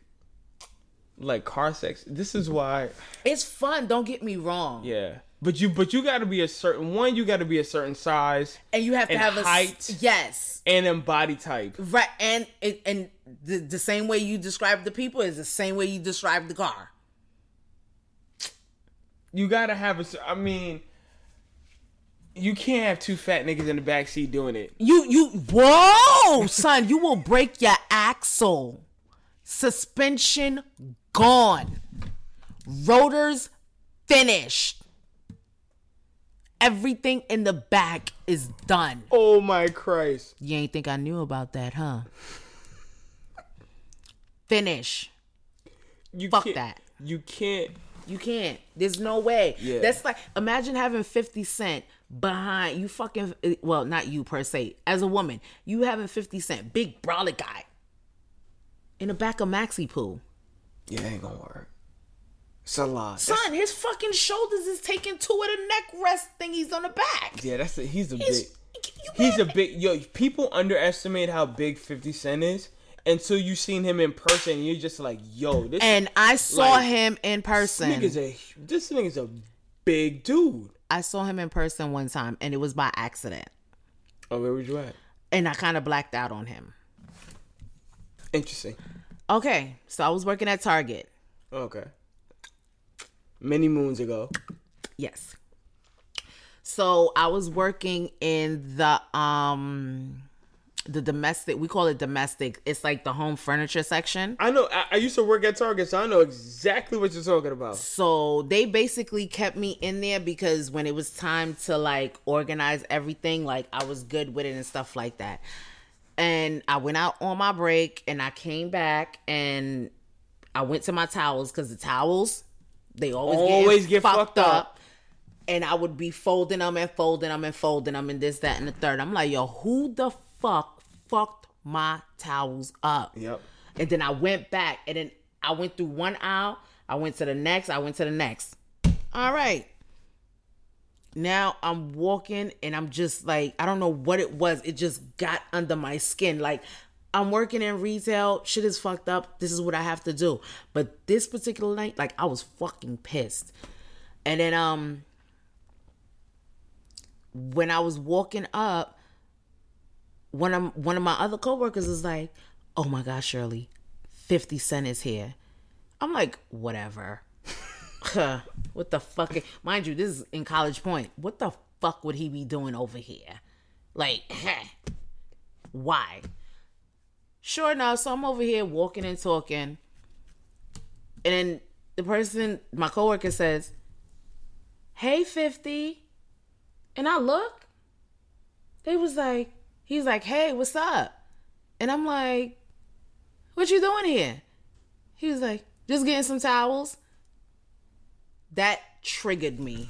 [SPEAKER 1] like car sex? This is why
[SPEAKER 2] It's fun. Don't get me wrong.
[SPEAKER 1] yeah. But you but you got to be a certain one, you got to be a certain size
[SPEAKER 2] And you have to
[SPEAKER 1] And
[SPEAKER 2] have a
[SPEAKER 1] height.
[SPEAKER 2] Yes.
[SPEAKER 1] and then body type.
[SPEAKER 2] Right. And it, and the the same way you describe the people is the same way you describe the car.
[SPEAKER 1] You got to have a I mean you can't have two fat niggas in the back seat doing it.
[SPEAKER 2] You you whoa, son, you will break your axle. Suspension gone. Rotors finished. Everything in the back is done.
[SPEAKER 1] Oh my Christ.
[SPEAKER 2] You ain't think I knew about that, huh? Finish.
[SPEAKER 1] You
[SPEAKER 2] Fuck that.
[SPEAKER 1] You can't
[SPEAKER 2] You can't. There's no way.
[SPEAKER 1] Yeah.
[SPEAKER 2] That's like imagine having 50 Cent behind you fucking well, not you per se. As a woman, you having 50 Cent, big brolic guy. In the back of Maxi Poo.
[SPEAKER 1] Yeah, it ain't to work. It's a lot.
[SPEAKER 2] Son, his fucking shoulders is taking two of the neck rest thingies on the back.
[SPEAKER 1] yeah, that's a, he's a
[SPEAKER 2] He's,
[SPEAKER 1] big He's a big yo. People underestimate how big Fifty Cent is until you seen him in person. You're just like, yo, this
[SPEAKER 2] And I saw
[SPEAKER 1] Like,
[SPEAKER 2] him in person.
[SPEAKER 1] nigga's a this nigga's a big dude.
[SPEAKER 2] I saw him in person one time and it was by accident.
[SPEAKER 1] Oh, where was you at?
[SPEAKER 2] And I kind of blacked out on him.
[SPEAKER 1] Interesting.
[SPEAKER 2] Okay, so I was working at Target.
[SPEAKER 1] Okay. Many moons ago.
[SPEAKER 2] Yes. So I was working in the um the domestic we call it domestic. It's like the home furniture section.
[SPEAKER 1] I know. I, I used to work at Target, so I know exactly what you're talking about.
[SPEAKER 2] So they basically kept me in there because when it was time to like organize everything, like I was good with it and stuff like that. And I went out on my break and I came back and I went to my towels because the towels they always,
[SPEAKER 1] Always
[SPEAKER 2] get,
[SPEAKER 1] get fucked up.
[SPEAKER 2] And I would be folding them and folding them and folding them and this, that, and the third. I'm like, yo, who the fuck fucked my towels up?
[SPEAKER 1] Yep.
[SPEAKER 2] And then I went back and then I went through one aisle. I went to the next. I went to the next. All right. Now I'm walking and I'm just like, I don't know what it was. It just got under my skin. Like, I'm working in retail. Shit is fucked up. This is what I have to do. But this particular night, like, I was fucking pissed. And then, um, when I was walking up, one of one of my other coworkers is like, "Oh my gosh, Shirley, Fifty Cent is here." I'm like, "Whatever." What the fuck? Mind you, this is in College Point. What the fuck would he be doing over here? Like, why? Sure enough, so I'm over here walking and talking, and then the person, my coworker, says, "Hey, 50," and I look. They was like, he's like, "Hey, what's up?" And I'm like, "What you doing here?" He was like, "Just getting some towels." That triggered me.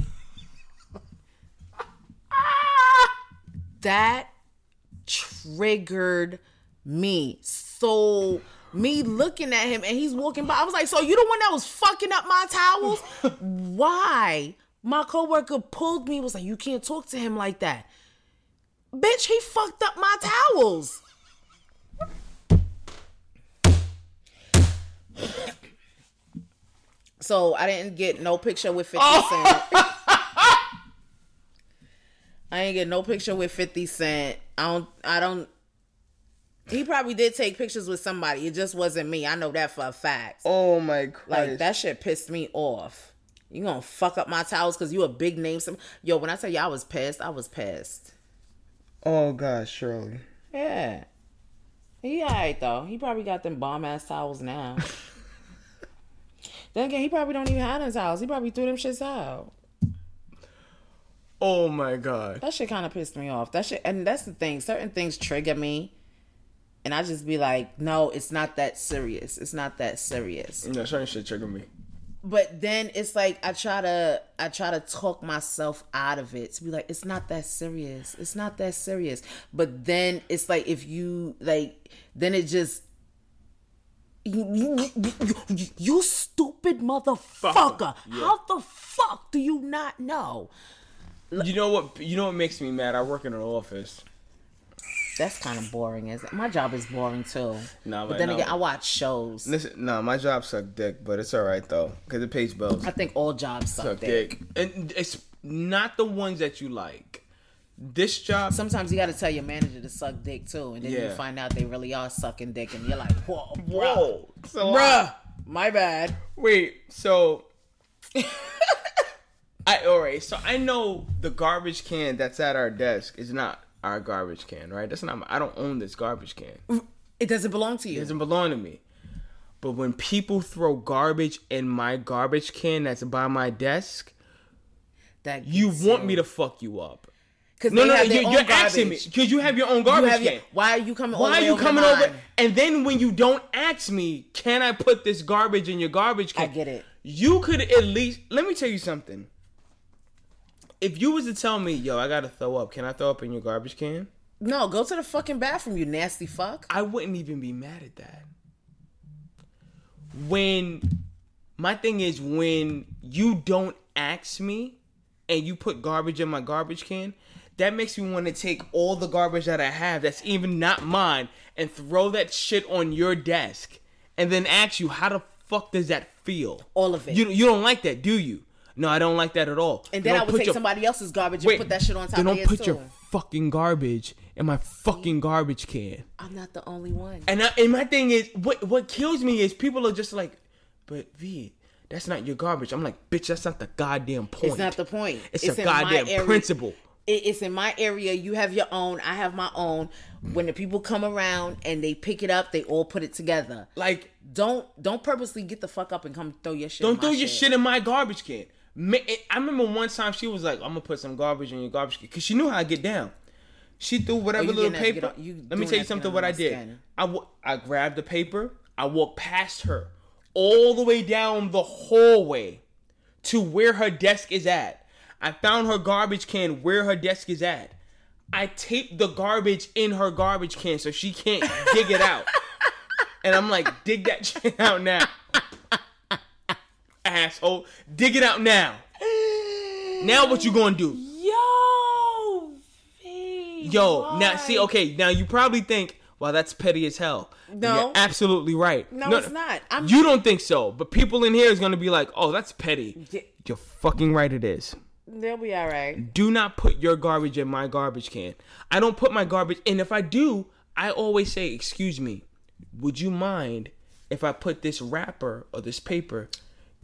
[SPEAKER 2] that triggered me so me looking at him and he's walking by. I was like, so you the one that was fucking up my towels? Why? My coworker pulled me, was like, you can't talk to him like that. Bitch, he fucked up my towels. So I didn't get no picture with 50 Cent. I ain't get no picture with 50 Cent. I don't I don't he probably did take pictures with somebody. It just wasn't me. I know that for a fact.
[SPEAKER 1] Oh my Christ.
[SPEAKER 2] Like that shit pissed me off. You gonna fuck up my towels because you a big name. Some yo. When I tell you I was pissed, I was pissed.
[SPEAKER 1] Oh God, Shirley.
[SPEAKER 2] Yeah. He alright though. He probably got them bomb ass towels now. then again, he probably don't even have them towels. He probably threw them shits out.
[SPEAKER 1] Oh my God.
[SPEAKER 2] That shit kind of pissed me off. That shit, and that's the thing. Certain things trigger me, and I just be like, no, it's not that serious. It's not that serious.
[SPEAKER 1] No, certain shit trigger me.
[SPEAKER 2] But then it's like I try to I try to talk myself out of it to be like it's not that serious. It's not that serious. But then it's like if you like then it just you, you, you, you- stupid motherfucker. How the fuck do you not know?
[SPEAKER 1] You know what? You know what makes me mad? I work in an office.
[SPEAKER 2] That's kind of boring, is it? My job is boring too.
[SPEAKER 1] No,
[SPEAKER 2] but
[SPEAKER 1] but
[SPEAKER 2] then
[SPEAKER 1] no.
[SPEAKER 2] again, I watch shows.
[SPEAKER 1] Listen, no, my job suck dick, but it's all right though, cause it pays bills.
[SPEAKER 2] I think all jobs suck,
[SPEAKER 1] Suck
[SPEAKER 2] dick.
[SPEAKER 1] dick, and it's not the ones that you like. This job,
[SPEAKER 2] Sometimes you got to tell your manager to suck dick too, and then you find out they really are sucking dick, and you're like, whoa, bro.
[SPEAKER 1] whoa, so uh,
[SPEAKER 2] Bruh, my bad.
[SPEAKER 1] Wait, so I all right. So I know the garbage can that's at our desk is not our garbage can, right? That's not. My, I don't own this garbage can.
[SPEAKER 2] Mm, it doesn't belong to you.
[SPEAKER 1] It doesn't belong to me. But when people throw garbage in my garbage can that's by my desk,
[SPEAKER 2] That
[SPEAKER 1] you want me to fuck you up.
[SPEAKER 2] Because
[SPEAKER 1] No, no, you, you're
[SPEAKER 2] garbage.
[SPEAKER 1] asking me because you have your own
[SPEAKER 2] You
[SPEAKER 1] garbage
[SPEAKER 2] your-
[SPEAKER 1] can.
[SPEAKER 2] why are you coming?
[SPEAKER 1] Why are you coming over? And then when you don't ask me, can I put this garbage in your garbage can?
[SPEAKER 2] I get it.
[SPEAKER 1] You could at least let me tell you something. If you was to tell me, yo, I gotta throw up, can I throw up in your garbage can?
[SPEAKER 2] No, go to the fucking bathroom, you nasty fuck.
[SPEAKER 1] I wouldn't even be mad at that. When my thing is when you don't ask me and you put garbage in my garbage can, that makes me want to take all the garbage that I have that's even not mine and throw that shit on your desk and then ask you how the fuck does that feel?
[SPEAKER 2] All of it.
[SPEAKER 1] You you don't like that, do you? No, I don't like that at all.
[SPEAKER 2] And then I would
[SPEAKER 1] put
[SPEAKER 2] take
[SPEAKER 1] your-
[SPEAKER 2] somebody else's garbage
[SPEAKER 1] Wait,
[SPEAKER 2] and put that shit on top
[SPEAKER 1] then
[SPEAKER 2] of
[SPEAKER 1] don't
[SPEAKER 2] theirs
[SPEAKER 1] put
[SPEAKER 2] too.
[SPEAKER 1] your fucking garbage in my fucking garbage can.
[SPEAKER 2] I'm not the only one.
[SPEAKER 1] And I, and my thing is, what what kills me is people are just like, but V, that's not your garbage. I'm like, bitch, that's not the goddamn point.
[SPEAKER 2] It's not the point.
[SPEAKER 1] It's,
[SPEAKER 2] It's
[SPEAKER 1] a
[SPEAKER 2] in my
[SPEAKER 1] goddamn
[SPEAKER 2] area.
[SPEAKER 1] principle.
[SPEAKER 2] It's in my area. You have your own. I have my own. When the people come around and they pick it up, they all put it together.
[SPEAKER 1] Like,
[SPEAKER 2] Don't don't purposely get the fuck up and come throw your shit.
[SPEAKER 1] don't
[SPEAKER 2] in my
[SPEAKER 1] throw your shit in my garbage can. I remember one time she was like, I'm gonna put some garbage in your garbage can because she knew how I get down. She threw whatever little
[SPEAKER 2] getting that to get
[SPEAKER 1] paper.
[SPEAKER 2] on-
[SPEAKER 1] Let me tell you something. What I did,
[SPEAKER 2] skin.
[SPEAKER 1] I I grabbed the paper. I walked past her all the way down the hallway to where her desk is at. I found her garbage can where her desk is at. I taped the garbage in her garbage can so she can't dig it out. And I'm like, dig that shit out now. Asshole. Dig it out now. Now what you gonna do?
[SPEAKER 2] Yo, V,
[SPEAKER 1] Yo, now see, okay, now you probably think, well, that's petty as hell.
[SPEAKER 2] No.
[SPEAKER 1] You're absolutely right.
[SPEAKER 2] No, it's not. I'm-
[SPEAKER 1] you don't think so, but people in here is gonna be like, oh, that's petty.
[SPEAKER 2] Yeah.
[SPEAKER 1] You're fucking right, it is.
[SPEAKER 2] They'll be all right.
[SPEAKER 1] Do not put your garbage in my garbage can. I don't put my garbage, and if I do, I always say, excuse me, would you mind if I put this wrapper or this paper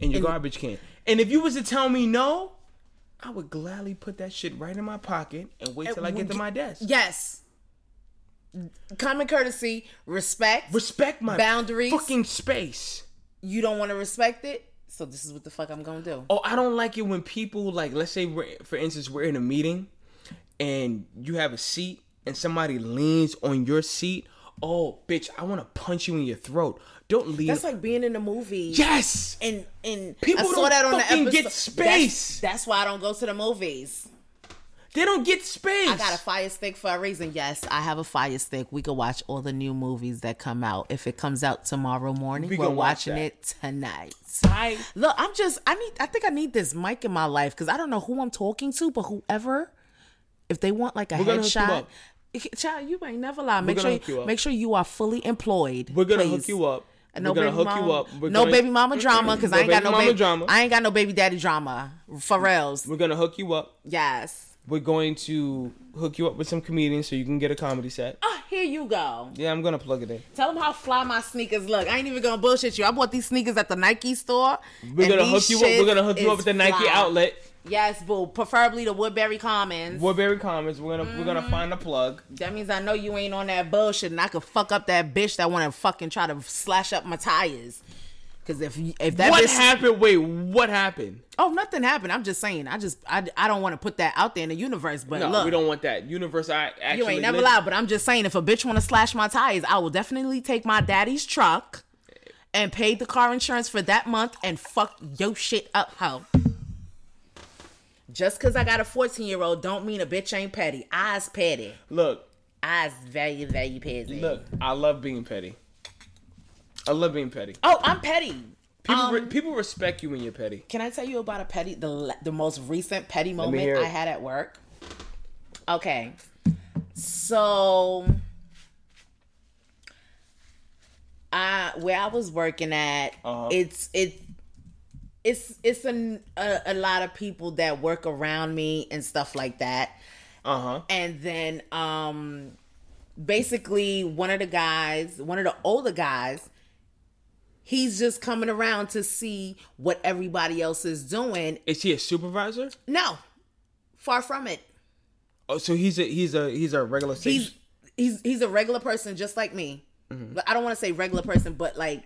[SPEAKER 1] in your garbage can? And if you was to tell me no, I would gladly put that shit right in my pocket and wait till I get to my desk.
[SPEAKER 2] Yes. Common courtesy, respect.
[SPEAKER 1] Respect my
[SPEAKER 2] Boundaries.
[SPEAKER 1] fucking space.
[SPEAKER 2] you don't want to respect it, so this is what the fuck I'm gonna do.
[SPEAKER 1] Oh, I don't like it when people like, let's say, we're, for instance, we're in a meeting and you have a seat and somebody leans on your seat. Oh, bitch, I want to punch you in your throat. Don't lean.
[SPEAKER 2] That's like being in a movie.
[SPEAKER 1] yes.
[SPEAKER 2] And and
[SPEAKER 1] People
[SPEAKER 2] I saw
[SPEAKER 1] don't
[SPEAKER 2] that on the
[SPEAKER 1] get space.
[SPEAKER 2] That's, that's why I don't go to the movies.
[SPEAKER 1] They don't get space.
[SPEAKER 2] I got a fire stick for a reason. Yes, I have a fire stick. We could watch all the new movies that come out. If it comes out tomorrow morning,
[SPEAKER 1] We
[SPEAKER 2] are
[SPEAKER 1] watch
[SPEAKER 2] watching
[SPEAKER 1] that.
[SPEAKER 2] it tonight.
[SPEAKER 1] I
[SPEAKER 2] Look, I'm just I need I think I need this mic in my life because I don't know who I'm talking to, but whoever, if they want like a
[SPEAKER 1] We're gonna hook you
[SPEAKER 2] headshot. Child, you ain't never lie. Make sure
[SPEAKER 1] you
[SPEAKER 2] make sure you are fully employed.
[SPEAKER 1] we're gonna
[SPEAKER 2] please.
[SPEAKER 1] hook you up.
[SPEAKER 2] And no
[SPEAKER 1] we're gonna
[SPEAKER 2] baby
[SPEAKER 1] hook
[SPEAKER 2] mama,
[SPEAKER 1] you up. We're
[SPEAKER 2] no
[SPEAKER 1] gonna-
[SPEAKER 2] baby mama drama because
[SPEAKER 1] No
[SPEAKER 2] I ain't got no baby
[SPEAKER 1] drama.
[SPEAKER 2] I ain't got no baby daddy drama. Pharrell's.
[SPEAKER 1] We're gonna hook you up.
[SPEAKER 2] Yes.
[SPEAKER 1] We're going to hook you up with some comedians so you can get a comedy set.
[SPEAKER 2] Oh, here you go.
[SPEAKER 1] Yeah, I'm gonna plug it in.
[SPEAKER 2] Tell them how fly my sneakers look. I ain't even gonna bullshit you. I bought these sneakers at the Nike store.
[SPEAKER 1] We're gonna hook you up. We're gonna hook you up with the Nike
[SPEAKER 2] fly.
[SPEAKER 1] outlet,
[SPEAKER 2] Yes, boo. Preferably the Woodbury Commons.
[SPEAKER 1] Woodbury Commons. We're gonna we're
[SPEAKER 2] Mm.
[SPEAKER 1] gonna find a plug.
[SPEAKER 2] That means I know you ain't on that bullshit, and I could fuck up that bitch that want to fucking try to slash up my tires. Cause if if that
[SPEAKER 1] what
[SPEAKER 2] bitch,
[SPEAKER 1] happened? Wait, what happened?
[SPEAKER 2] oh nothing happened. I'm just saying. I just I, I don't want to put that out there in the universe. But
[SPEAKER 1] No,
[SPEAKER 2] look,
[SPEAKER 1] we don't want that. Universe, I actually
[SPEAKER 2] you ain't never
[SPEAKER 1] lit-
[SPEAKER 2] lied. But I'm just saying, if a bitch want to slash my tires, I will definitely take my daddy's truck and pay the car insurance for that month and fuck your shit up, hoe. Just cause I got a 14 year old don't mean a bitch ain't petty. I's petty.
[SPEAKER 1] Look,
[SPEAKER 2] I's very, very petty.
[SPEAKER 1] look. I love being petty. I love being petty.
[SPEAKER 2] Oh, I'm petty.
[SPEAKER 1] People
[SPEAKER 2] Um,
[SPEAKER 1] re- people respect you when you're petty.
[SPEAKER 2] Can I tell you about a petty the the most recent petty moment. I had at work? Okay. So I where I was working at,
[SPEAKER 1] Uh-huh.
[SPEAKER 2] it's it it's it's a, a a lot of people that work around me and stuff like that.
[SPEAKER 1] Uh huh.
[SPEAKER 2] And then um basically one of the guys, one of the older guys, he's just coming around to see what everybody else is doing.
[SPEAKER 1] Is he a supervisor?
[SPEAKER 2] No. Far from it.
[SPEAKER 1] Oh, so he's a he's a he's a regular
[SPEAKER 2] He's he's he's a regular person just like me.
[SPEAKER 1] Mm-hmm.
[SPEAKER 2] But I don't want to say regular person, but like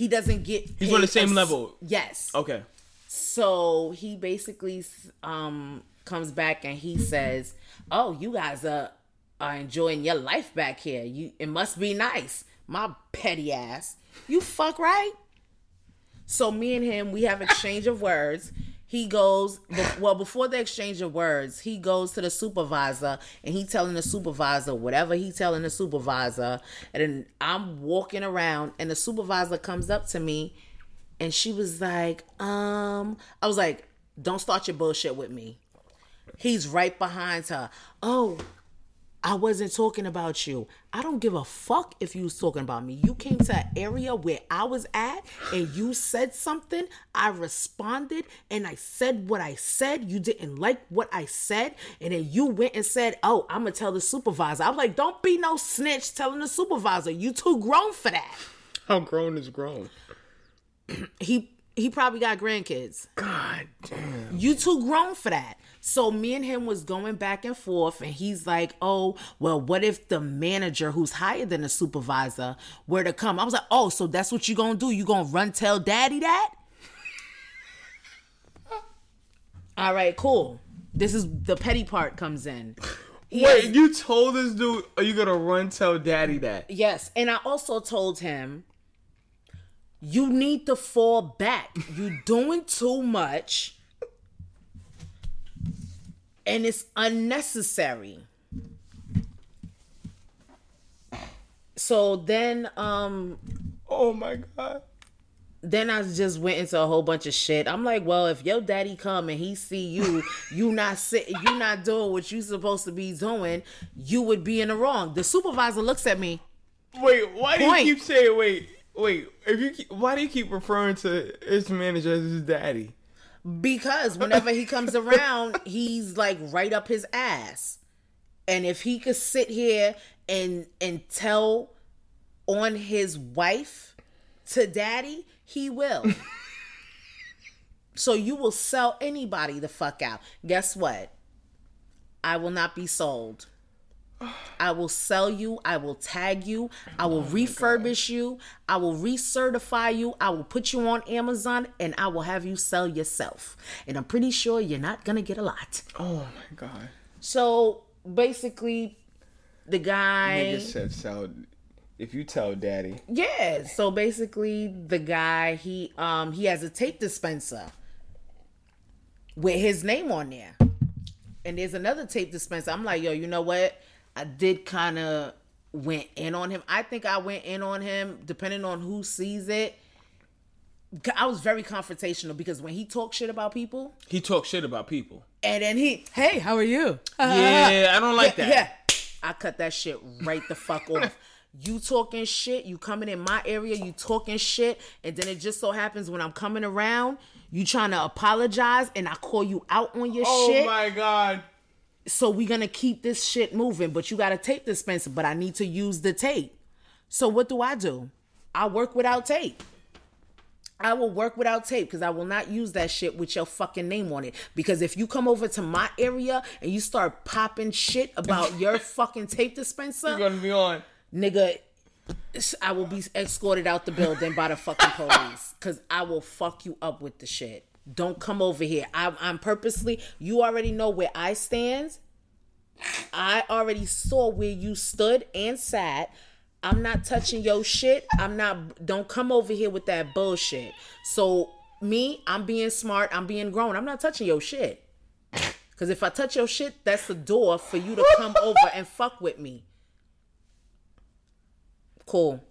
[SPEAKER 2] he doesn't get
[SPEAKER 1] He's on the same
[SPEAKER 2] a
[SPEAKER 1] level.
[SPEAKER 2] Yes.
[SPEAKER 1] Okay.
[SPEAKER 2] So he basically um comes back and he says, "Oh, you guys are are enjoying your life back here. You it must be nice." My petty ass. You fuck right? So me and him, we have an exchange of words. He goes well before the exchange of words. He goes to the supervisor and he telling the supervisor whatever he telling the supervisor. And then I'm walking around and the supervisor comes up to me and she was like, um, I was like, don't start your bullshit with me. He's right behind her. Oh, I wasn't talking about you. I don't give a fuck if you was talking about me. You came to an area where I was at and you said something. I responded and I said what I said. You didn't like what I said. And then you went and said, Oh, I'm going to tell the supervisor. I'm like, Don't be no snitch telling the supervisor. You too grown for that.
[SPEAKER 1] How grown is grown?
[SPEAKER 2] He he probably got grandkids.
[SPEAKER 1] God damn.
[SPEAKER 2] You too grown for that. So me and him was going back and forth, and he's like, "Oh, well, what if the manager, who's higher than the supervisor, were to come?" I was like, "Oh, so that's what you gonna do? You gonna run tell daddy that?" All right, cool. This is the petty part comes in.
[SPEAKER 1] Wait, you told this dude, are you gonna run tell daddy that?
[SPEAKER 2] Yes, and I also told him, you need to fall back. You doing too much, and it's unnecessary. So then, um,
[SPEAKER 1] Oh my god.
[SPEAKER 2] then I just went into a whole bunch of shit. I'm like, well, if your daddy come and he see you, you not sit, you not doing what you supposed to be doing, you would be in the wrong. The supervisor looks at me.
[SPEAKER 1] Wait, why do you keep saying wait, wait? If you keep, why do you keep referring to his manager as his daddy?
[SPEAKER 2] Because whenever he comes around, he's like right up his ass. And if he could sit here and and tell on his wife to daddy, he will. so you will sell anybody the fuck out. Guess what? I will not be sold. I will sell you. I will tag you. I will refurbish you. I will recertify you. I will put you on Amazon and I will have you sell yourself. And I'm pretty sure you're not going to get a lot.
[SPEAKER 1] Oh my god.
[SPEAKER 2] So basically, the guy.
[SPEAKER 1] Nigga said so. If you tell daddy,
[SPEAKER 2] Yeah. So basically, the guy he um he has a tape dispenser with his name on there. and there's another tape dispenser. I'm like, yo, you know what? I did kind of went in on him. I think I went in on him, depending on who sees it. I was very confrontational because when he talks shit about people,
[SPEAKER 1] He talks shit about people.
[SPEAKER 2] and then he, hey, how are you?
[SPEAKER 1] Yeah, I don't like
[SPEAKER 2] yeah,
[SPEAKER 1] that.
[SPEAKER 2] yeah. I cut that shit right the fuck off. You talking shit, you coming in my area, you talking shit, and then it just so happens when I'm coming around, you trying to apologize and I call you out on your
[SPEAKER 1] Oh
[SPEAKER 2] shit.
[SPEAKER 1] Oh my god.
[SPEAKER 2] So we're gonna keep this shit moving, but you got a tape dispenser, but I need to use the tape. So what do I do? I work without tape. I will work without tape because I will not use that shit with your fucking name on it. Because if you come over to my area and you start popping shit about your fucking tape dispenser,
[SPEAKER 1] You're gonna be on.
[SPEAKER 2] nigga, I will be escorted out the building by the fucking police because I will fuck you up with the shit. Don't come over here. I, I'm purposely. You already know where I stand. I already saw where you stood and sat. I'm not touching your shit. I'm not. Don't come over here with that bullshit. So me, I'm being smart. I'm being grown. I'm not touching your shit. Cause if I touch your shit, that's the door for you to come over and fuck with me. Cool.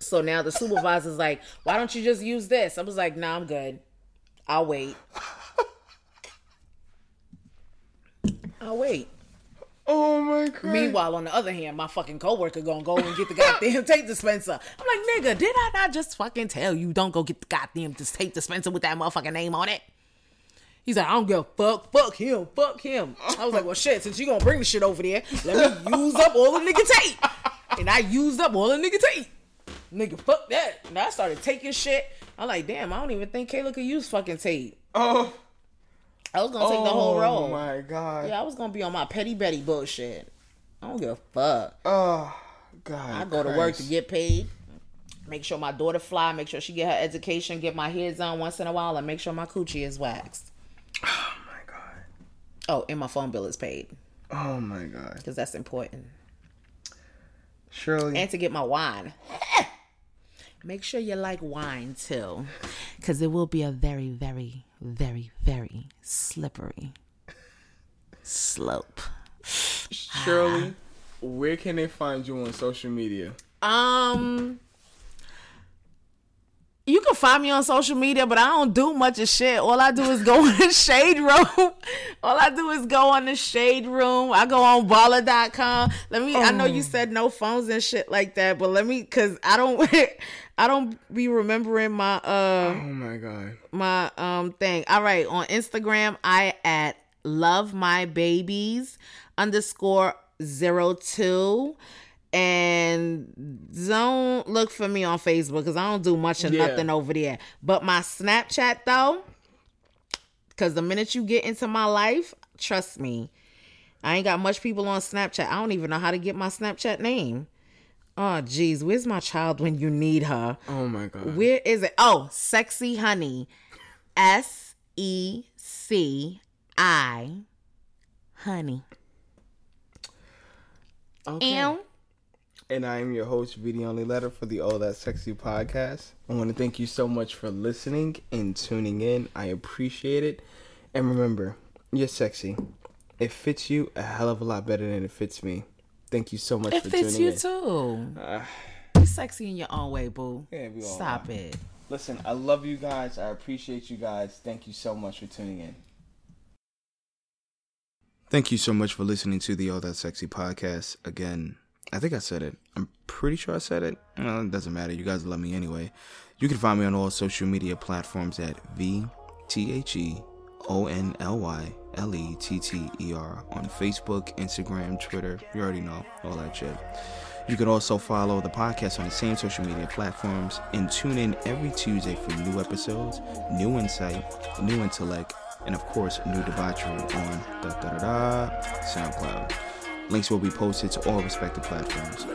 [SPEAKER 2] So now the supervisor's like, why don't you just use this? I was like, nah, I'm good. I'll wait. I'll wait.
[SPEAKER 1] Oh my god.
[SPEAKER 2] Meanwhile, on the other hand, my fucking coworker gonna go and get the goddamn tape dispenser. I'm like, nigga, did I not just fucking tell you don't go get the goddamn tape dispenser with that motherfucking name on it? He's like, I don't give a fuck. Fuck him. Fuck him. I was like, well, shit. Since you gonna bring the shit over there, let me use up all the nigga tape. And I used up all the nigga tape. Nigga, fuck that. And I started taking shit. I'm like, damn, I don't even think Kayla could use fucking tape.
[SPEAKER 1] Oh.
[SPEAKER 2] I was gonna take the whole
[SPEAKER 1] role.
[SPEAKER 2] Oh
[SPEAKER 1] my god.
[SPEAKER 2] Yeah, I was gonna be on my petty Betty bullshit. I don't give a fuck.
[SPEAKER 1] Oh god.
[SPEAKER 2] I go to work to get paid. Make sure my daughter fly. Make sure she get her education. Get my head done once in a while, and make sure my coochie is waxed.
[SPEAKER 1] Oh my god.
[SPEAKER 2] Oh, and my phone bill is paid
[SPEAKER 1] Oh my god.
[SPEAKER 2] because that's important.
[SPEAKER 1] Shirley.
[SPEAKER 2] And to get my wine. Make sure you like wine too, because it will be a very, very, very, very slippery slope.
[SPEAKER 1] Shirley, where can they find you on social media?
[SPEAKER 2] Um, you can find me on social media, but I don't do much of shit. All I do is go in the shade room. All I do is go on the shade room. I go on baller.com. Let me I know you said no phones and shit like that, but let me cuz I don't I don't be remembering my uh
[SPEAKER 1] Oh my god.
[SPEAKER 2] my um thing. All right, on Instagram, I at love my babies underscore zero two. And don't look for me on Facebook because I don't do much of
[SPEAKER 1] Yeah.
[SPEAKER 2] nothing over there. But my Snapchat though, because the minute you get into my life, trust me, I ain't got much people on Snapchat. I don't even know how to get my Snapchat name. Oh, geez, where's my child when you need her?
[SPEAKER 1] Oh my god.
[SPEAKER 2] Where is it? Oh, sexy honey. S E C I honey.
[SPEAKER 1] Okay.
[SPEAKER 2] Ew.
[SPEAKER 1] And I am your host, Reading Only Letter for the All That Sexy podcast. I want to thank you so much for listening and tuning in. I appreciate it. And remember, you're sexy. It fits you a hell of a lot better than it fits me. Thank you so much
[SPEAKER 2] It
[SPEAKER 1] for
[SPEAKER 2] fits
[SPEAKER 1] tuning
[SPEAKER 2] you
[SPEAKER 1] in.
[SPEAKER 2] too.
[SPEAKER 1] Ah.
[SPEAKER 2] You're sexy in your own way, boo.
[SPEAKER 1] Yeah, we all
[SPEAKER 2] Stop
[SPEAKER 1] are.
[SPEAKER 2] it.
[SPEAKER 1] Listen, I love you guys. I appreciate you guys. Thank you so much for tuning in. Thank you so much for listening to the All That Sexy podcast. Again, I think I said it. I'm pretty sure I said it. Well, it doesn't matter. You guys love me anyway. You can find me on all social media platforms at V T H E O N L Y L E T T E R on Facebook, Instagram, Twitter. You already know all that shit. You can also follow the podcast on the same social media platforms and tune in every Tuesday for new episodes, new insight, new intellect, and of course, new debauchery on da da da da SoundCloud. Links will be posted to all respective platforms.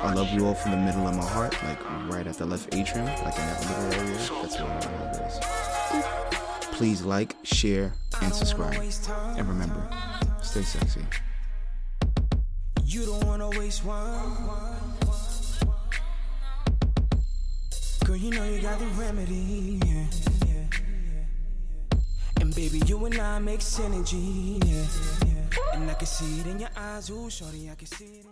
[SPEAKER 1] I love you all from the middle of my heart, like right at the left atrium, like in that little area. That's where my love is. Please like, share, and subscribe. And remember, stay sexy.
[SPEAKER 3] You don't wanna waste one. Girl, you know you got the remedy. yeah. And baby, you and I
[SPEAKER 1] make synergy. Yeah. And I can see it in your eyes, ooh, shorty, I can see it